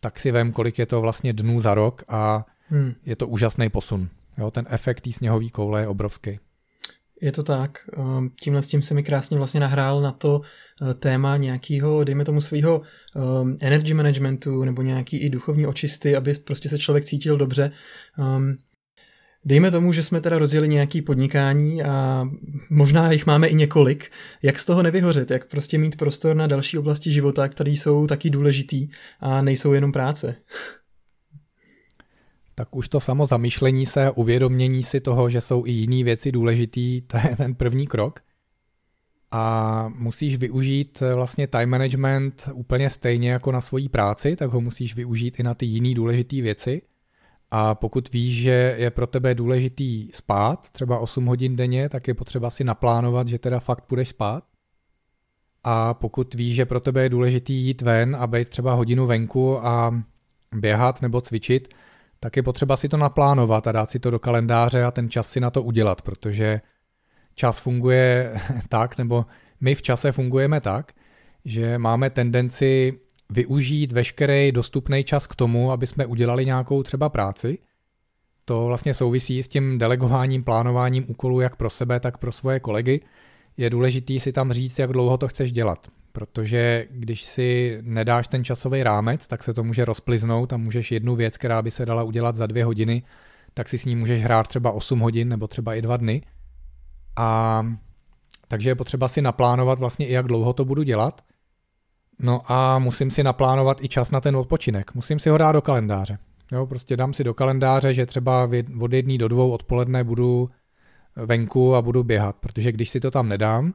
Speaker 2: tak si vem, kolik je to vlastně dnů za rok a hmm. je to úžasný posun. Jo, ten efekt té sněhové koule je obrovský.
Speaker 1: Je to tak. Ehm, tímhle s tím se mi krásně vlastně nahrál na to eh, téma nějakého, dejme tomu svého um, energy managementu nebo nějaký i duchovní očisty, aby prostě se člověk cítil dobře. Um, Dejme tomu, že jsme teda rozjeli nějaký podnikání a možná jich máme i několik. Jak z toho nevyhořet? Jak prostě mít prostor na další oblasti života, které jsou taky důležitý a nejsou jenom práce?
Speaker 2: Tak už to samo zamýšlení se, uvědomění si toho, že jsou i jiné věci důležitý, to je ten první krok. A musíš využít eh, vlastně time management úplně stejně jako na svoji práci, tak ho musíš využít i na ty jiné důležité věci – a pokud víš, že je pro tebe důležitý spát, třeba 8 hodin denně, tak je potřeba si naplánovat, že teda fakt půjdeš spát. A pokud víš, že pro tebe je důležitý jít ven a být třeba hodinu venku a běhat nebo cvičit, tak je potřeba si to naplánovat a dát si to do kalendáře a ten čas si na to udělat, protože čas funguje tak, nebo my v čase fungujeme tak, že máme tendenci využít veškerý dostupný čas k tomu, aby jsme udělali nějakou třeba práci. To vlastně souvisí s tím delegováním, plánováním úkolů jak pro sebe, tak pro svoje kolegy. Je důležitý si tam říct, jak dlouho to chceš dělat, protože když si nedáš ten časový rámec, tak se to může rozpliznout a můžeš jednu věc, která by se dala udělat za dvě hodiny, tak si s ní můžeš hrát třeba 8 hodin nebo třeba i dva dny. A takže je potřeba si naplánovat vlastně i jak dlouho to budu dělat No a musím si naplánovat i čas na ten odpočinek. Musím si ho dát do kalendáře. Jo, prostě dám si do kalendáře, že třeba od jedné do dvou odpoledne budu venku a budu běhat, protože když si to tam nedám,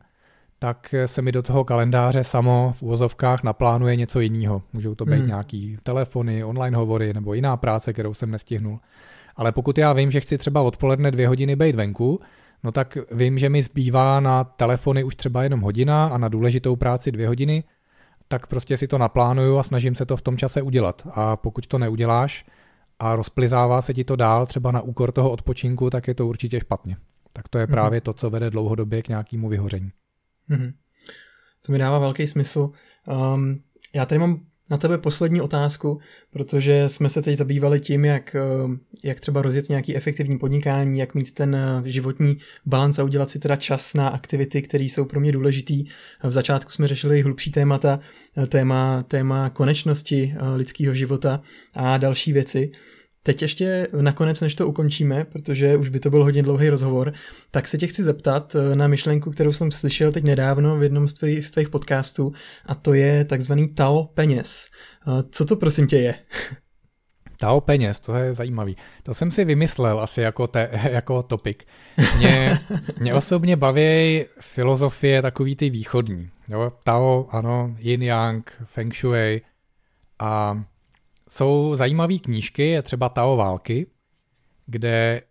Speaker 2: tak se mi do toho kalendáře samo v úvozovkách naplánuje něco jiného. Můžou to být hmm. nějaký telefony, online hovory nebo jiná práce, kterou jsem nestihnul. Ale pokud já vím, že chci třeba odpoledne dvě hodiny být venku, no tak vím, že mi zbývá na telefony už třeba jenom hodina a na důležitou práci dvě hodiny, tak prostě si to naplánuju a snažím se to v tom čase udělat. A pokud to neuděláš a rozplizává se ti to dál třeba na úkor toho odpočinku, tak je to určitě špatně. Tak to je mm-hmm. právě to, co vede dlouhodobě k nějakému vyhoření.
Speaker 1: Mm-hmm. To mi dává velký smysl. Um, já tady mám na tebe poslední otázku, protože jsme se teď zabývali tím, jak, eh, jak třeba rozjet nějaký efektivní podnikání, jak mít ten eh, životní balans a udělat si teda čas na aktivity, které jsou pro mě důležitý. V začátku jsme řešili hlubší témata, eh, téma, téma konečnosti lidského života a další věci. Teď ještě nakonec, než to ukončíme, protože už by to byl hodně dlouhý rozhovor, tak se tě chci zeptat eh, na myšlenku, kterou jsem slyšel teď nedávno v jednom z tvých, z tvých podcastů, a to je takzvaný Tao peněz. Eh, co to prosím tě je?
Speaker 2: Tao peněz, to je zajímavý. To jsem si vymyslel asi jako, te, jako topik. Mě, mě osobně baví filozofie takový ty východní. Jo? Tao, ano, yin yang, feng shui a jsou zajímavé knížky, je třeba Tao války, kde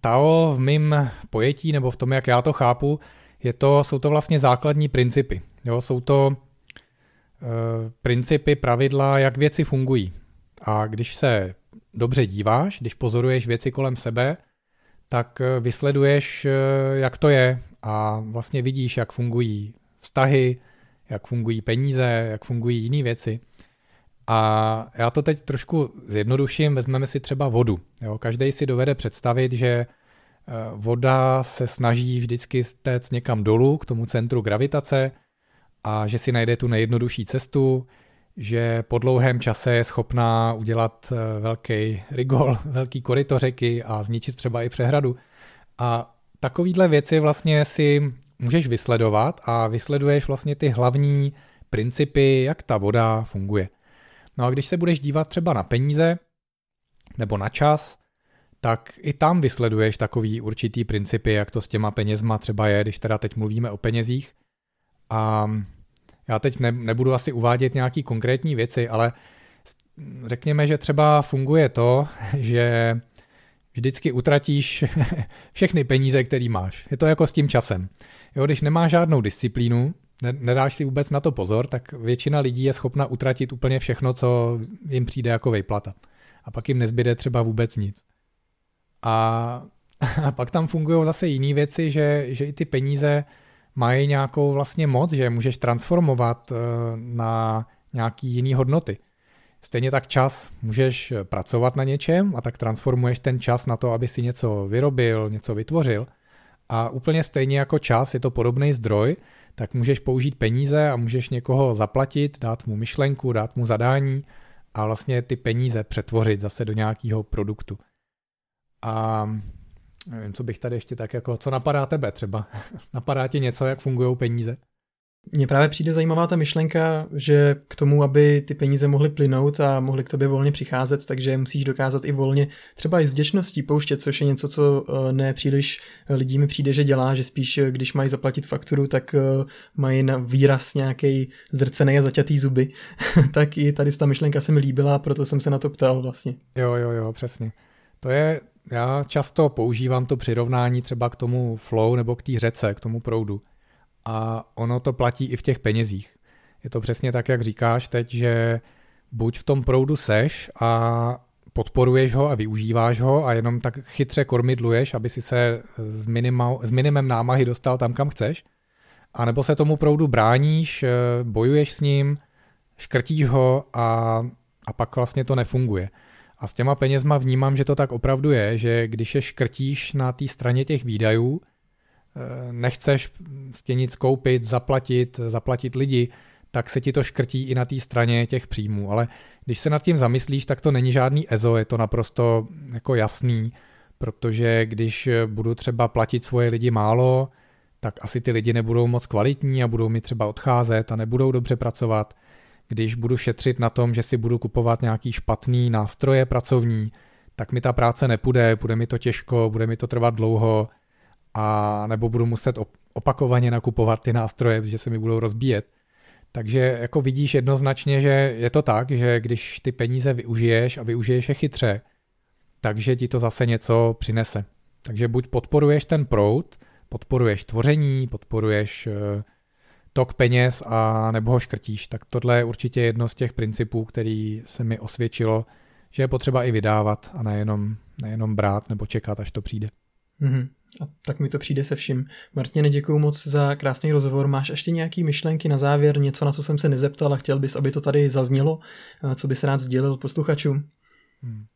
Speaker 2: Tao v mém pojetí, nebo v tom, jak já to chápu, je to, jsou to vlastně základní principy. Jo? Jsou to e, principy, pravidla, jak věci fungují. A když se dobře díváš, když pozoruješ věci kolem sebe, tak eh, vysleduješ, eh, jak to je a vlastně vidíš, jak fungují vztahy, jak fungují peníze, jak fungují jiné věci. A já to teď trošku zjednoduším, vezmeme si třeba vodu. Každý si dovede představit, že eh, voda se snaží vždycky stéct někam dolů k tomu centru gravitace a že si najde tu nejjednodušší cestu, že po dlouhém čase je schopná udělat eh, velký rigol, velký koryto řeky a zničit třeba i přehradu. A takovýhle věci vlastně si můžeš vysledovat a vysleduješ vlastně ty hlavní principy, jak ta voda funguje. No a když se budeš dívat třeba na peníze nebo na čas, tak i tam vysleduješ takový určitý principy, jak to s těma penězma třeba je, když teda teď mluvíme o penězích. A já teď ne, nebudu asi uvádět nějaký konkrétní věci, ale řekněme, že třeba funguje to, že vždycky utratíš všechny peníze, které máš. Je to jako s tím časem. Jo, když nemáš žádnou disciplínu, nedáš si vůbec na to pozor, tak většina lidí je schopna utratit úplně všechno, co jim přijde jako vejplata. A pak jim nezbyde třeba vůbec nic. A, a pak tam fungují zase jiné věci, že, že i ty peníze mají nějakou vlastně moc, že můžeš transformovat uh, na nějaký jiný hodnoty. Stejně tak čas, můžeš pracovat na něčem a tak transformuješ ten čas na to, aby si něco vyrobil, něco vytvořil. A úplně stejně jako čas je to podobný zdroj, tak můžeš použít peníze a můžeš někoho zaplatit, dát mu myšlenku, dát mu zadání a vlastně ty peníze přetvořit zase do nějakého produktu. A nevím, co bych tady ještě tak jako, co napadá tebe třeba? napadá ti něco, jak fungují peníze?
Speaker 1: Mně právě přijde zajímavá ta myšlenka, že k tomu, aby ty peníze mohly plynout a mohly k tobě volně přicházet, takže musíš dokázat i volně třeba i s vděčností pouštět, což je něco, co eh, ne příliš eh, lidí mi přijde, že dělá, že spíš eh, když mají zaplatit fakturu, tak mají na výraz nějaký zdrcený a zaťatý zuby. tak i tady ta myšlenka se mi líbila, proto jsem se na to ptal vlastně.
Speaker 2: Jo, jo, jo, přesně. To je, já často používám to přirovnání třeba k tomu flow nebo k té řece, k tomu proudu a ono to platí i v těch penězích. Je to přesně tak, jak říkáš teď, že buď v tom proudu seš a podporuješ ho a využíváš ho a jenom tak chytře kormidluješ, aby si se s, minima, s minimem námahy dostal tam, kam chceš, a nebo se tomu proudu bráníš, eh, bojuješ s ním, škrtíš ho a, a pak vlastně to nefunguje. A s těma penězma vnímám, že to tak opravdu je, že když je škrtíš na té straně těch výdajů, nechceš tě nic koupit, zaplatit, zaplatit lidi, tak se ti to škrtí i na té straně těch příjmů. Ale když se nad tím zamyslíš, tak to není žádný EZO, je to naprosto jako jasný, protože když budu třeba platit svoje lidi málo, tak asi ty lidi nebudou moc kvalitní a budou mi třeba odcházet a nebudou dobře pracovat. Když budu šetřit na tom, že si budu kupovat nějaký špatný nástroje pracovní, tak mi ta práce nepůjde, bude mi to těžko, bude mi to trvat dlouho, a nebo budu muset opakovaně nakupovat ty nástroje, že se mi budou rozbíjet. Takže jako vidíš jednoznačně, že je to tak, že když ty peníze využiješ a využiješ je chytře, takže ti to zase něco přinese. Takže buď podporuješ ten proud, podporuješ tvoření, podporuješ eh, tok peněz a nebo ho škrtíš. Tak tohle je určitě jedno z těch principů, který se mi osvědčilo, že je potřeba i vydávat a nejenom, nejenom brát nebo čekat, až to přijde.
Speaker 1: Mm-hmm. A tak mi to přijde se vším. Martine, děkuji moc za krásný rozhovor. Máš ještě nějaké myšlenky na závěr, něco, na co jsem se nezeptal a chtěl bys, aby to tady zaznělo, co bys rád sdělil posluchačům? Hmm.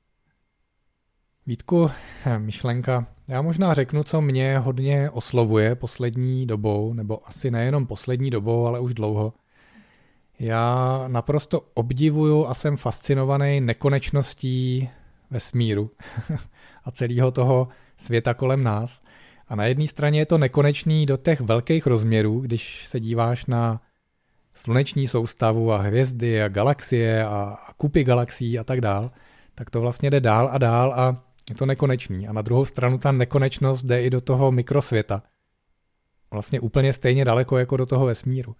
Speaker 2: Vítku, myšlenka. Já možná řeknu, co mě hodně oslovuje poslední dobou, nebo asi nejenom poslední dobou, ale už dlouho. Já naprosto obdivuju a jsem fascinovaný nekonečností vesmíru a celého toho světa kolem nás. A na jedné straně je to nekonečný do těch velkých rozměrů, když se díváš na sluneční soustavu a hvězdy a galaxie a kupy galaxií a tak dál, tak to vlastně jde dál a dál a je to nekonečný. A na druhou stranu ta nekonečnost jde i do toho mikrosvěta. Vlastně úplně stejně daleko jako do toho vesmíru.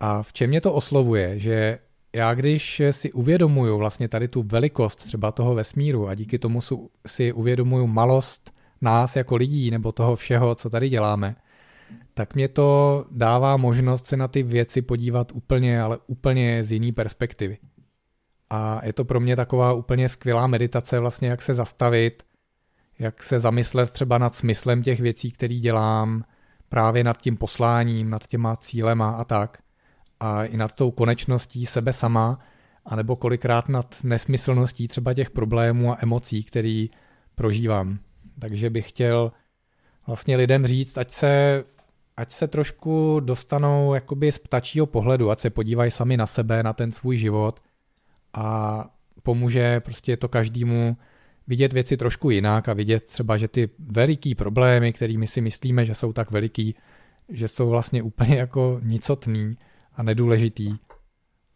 Speaker 2: A v čem mě to oslovuje, že já když si uvědomuju vlastně tady tu velikost třeba toho vesmíru a díky tomu si uvědomuju malost nás jako lidí nebo toho všeho, co tady děláme, tak mě to dává možnost se na ty věci podívat úplně, ale úplně z jiný perspektivy. A je to pro mě taková úplně skvělá meditace, vlastně jak se zastavit, jak se zamyslet třeba nad smyslem těch věcí, které dělám, právě nad tím posláním, nad těma cílema a tak. A i nad tou konečností sebe sama, anebo kolikrát nad nesmyslností třeba těch problémů a emocí, které prožívám. Takže bych chtěl vlastně lidem říct, ať se, ať se trošku dostanou jakoby z ptačího pohledu, ať se podívají sami na sebe, na ten svůj život a pomůže prostě to každému vidět věci trošku jinak a vidět třeba, že ty veliký problémy, kterými si myslíme, že jsou tak veliký, že jsou vlastně úplně jako nicotný a nedůležitý.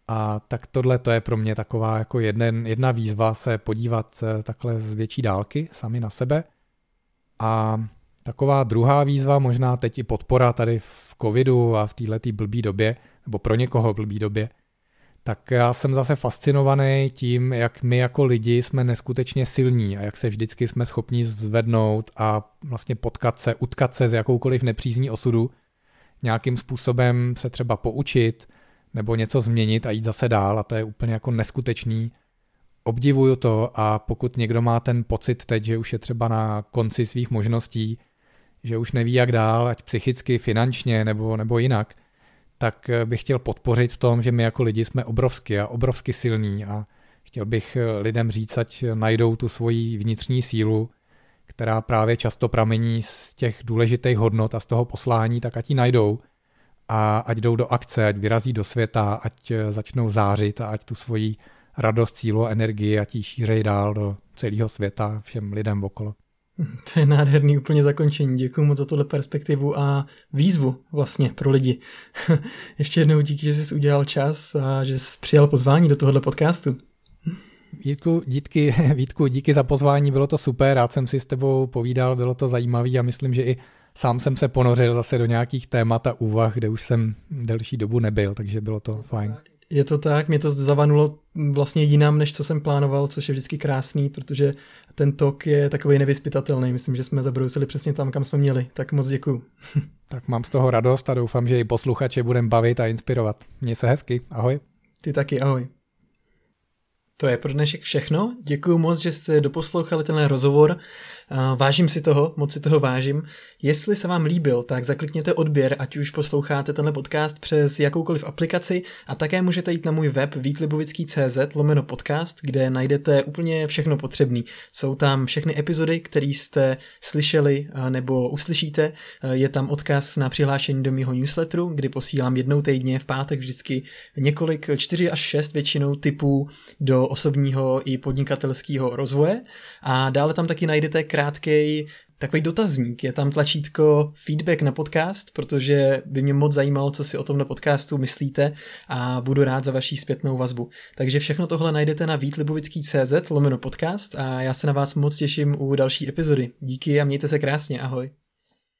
Speaker 2: A tak tohle to je pro mě taková jako jeden, jedna výzva se podívat eh, takhle z větší dálky sami na sebe a taková druhá výzva, možná teď i podpora tady v covidu a v této blbý době, nebo pro někoho blbý době, tak já jsem zase fascinovaný tím, jak my jako lidi jsme neskutečně silní a jak se vždycky jsme schopni zvednout a vlastně potkat se, utkat se z jakoukoliv nepřízní osudu, nějakým způsobem se třeba poučit nebo něco změnit a jít zase dál a to je úplně jako neskutečný obdivuju to a pokud někdo má ten pocit teď, že už je třeba na konci svých možností, že už neví jak dál, ať psychicky, finančně nebo, nebo jinak, tak bych chtěl podpořit v tom, že my jako lidi jsme obrovsky a obrovsky silní a Chtěl bych lidem říct, ať najdou tu svoji vnitřní sílu, která právě často pramení z těch důležitých hodnot a z toho poslání, tak ať ji najdou a ať jdou do akce, ať vyrazí do světa, ať začnou zářit a ať tu svoji radost, sílu a energii, ať ji šířej dál do celého světa všem lidem okolo.
Speaker 1: To je nádherný úplně zakončení. Děkuji moc za tuhle perspektivu a výzvu vlastně pro lidi. Ještě jednou díky, že jsi udělal čas a že jsi přijal pozvání do tohohle podcastu.
Speaker 2: Vítku, díky, Vítku, díky za pozvání, bylo to super, rád jsem si s tebou povídal, bylo to zajímavé a myslím, že i sám jsem se ponořil zase do nějakých témat a úvah, kde už jsem delší dobu nebyl, takže bylo to fajn.
Speaker 1: Je to tak, mě to zavanulo vlastně jinam, než co jsem plánoval, což je vždycky krásný, protože ten tok je takový nevyspytatelný. Myslím, že jsme zabrousili přesně tam, kam jsme měli. Tak moc děkuju.
Speaker 2: tak mám z toho radost a doufám, že i posluchače budem bavit a inspirovat. Měj se hezky, ahoj.
Speaker 1: Ty taky, ahoj. To je pro dnešek všechno. Děkuji moc, že jste doposlouchali tenhle rozhovor. Vážím si toho, moc si toho vážím. Jestli se vám líbil, tak zaklikněte odběr, ať už posloucháte tenhle podcast přes jakoukoliv aplikaci a také můžete jít na můj web vítlibovický.cz lomeno podcast, kde najdete úplně všechno potřebné. Jsou tam všechny epizody, které jste slyšeli nebo uslyšíte. Je tam odkaz na přihlášení do mého newsletteru, kdy posílám jednou týdně v pátek vždycky několik, čtyři až šest většinou typů do osobního i podnikatelského rozvoje. A dále tam taky najdete krátký takový dotazník. Je tam tlačítko feedback na podcast, protože by mě moc zajímalo, co si o tomhle podcastu myslíte a budu rád za vaší zpětnou vazbu. Takže všechno tohle najdete na vítlibovický.cz lomeno podcast a já se na vás moc těším u další epizody. Díky a mějte se krásně, ahoj.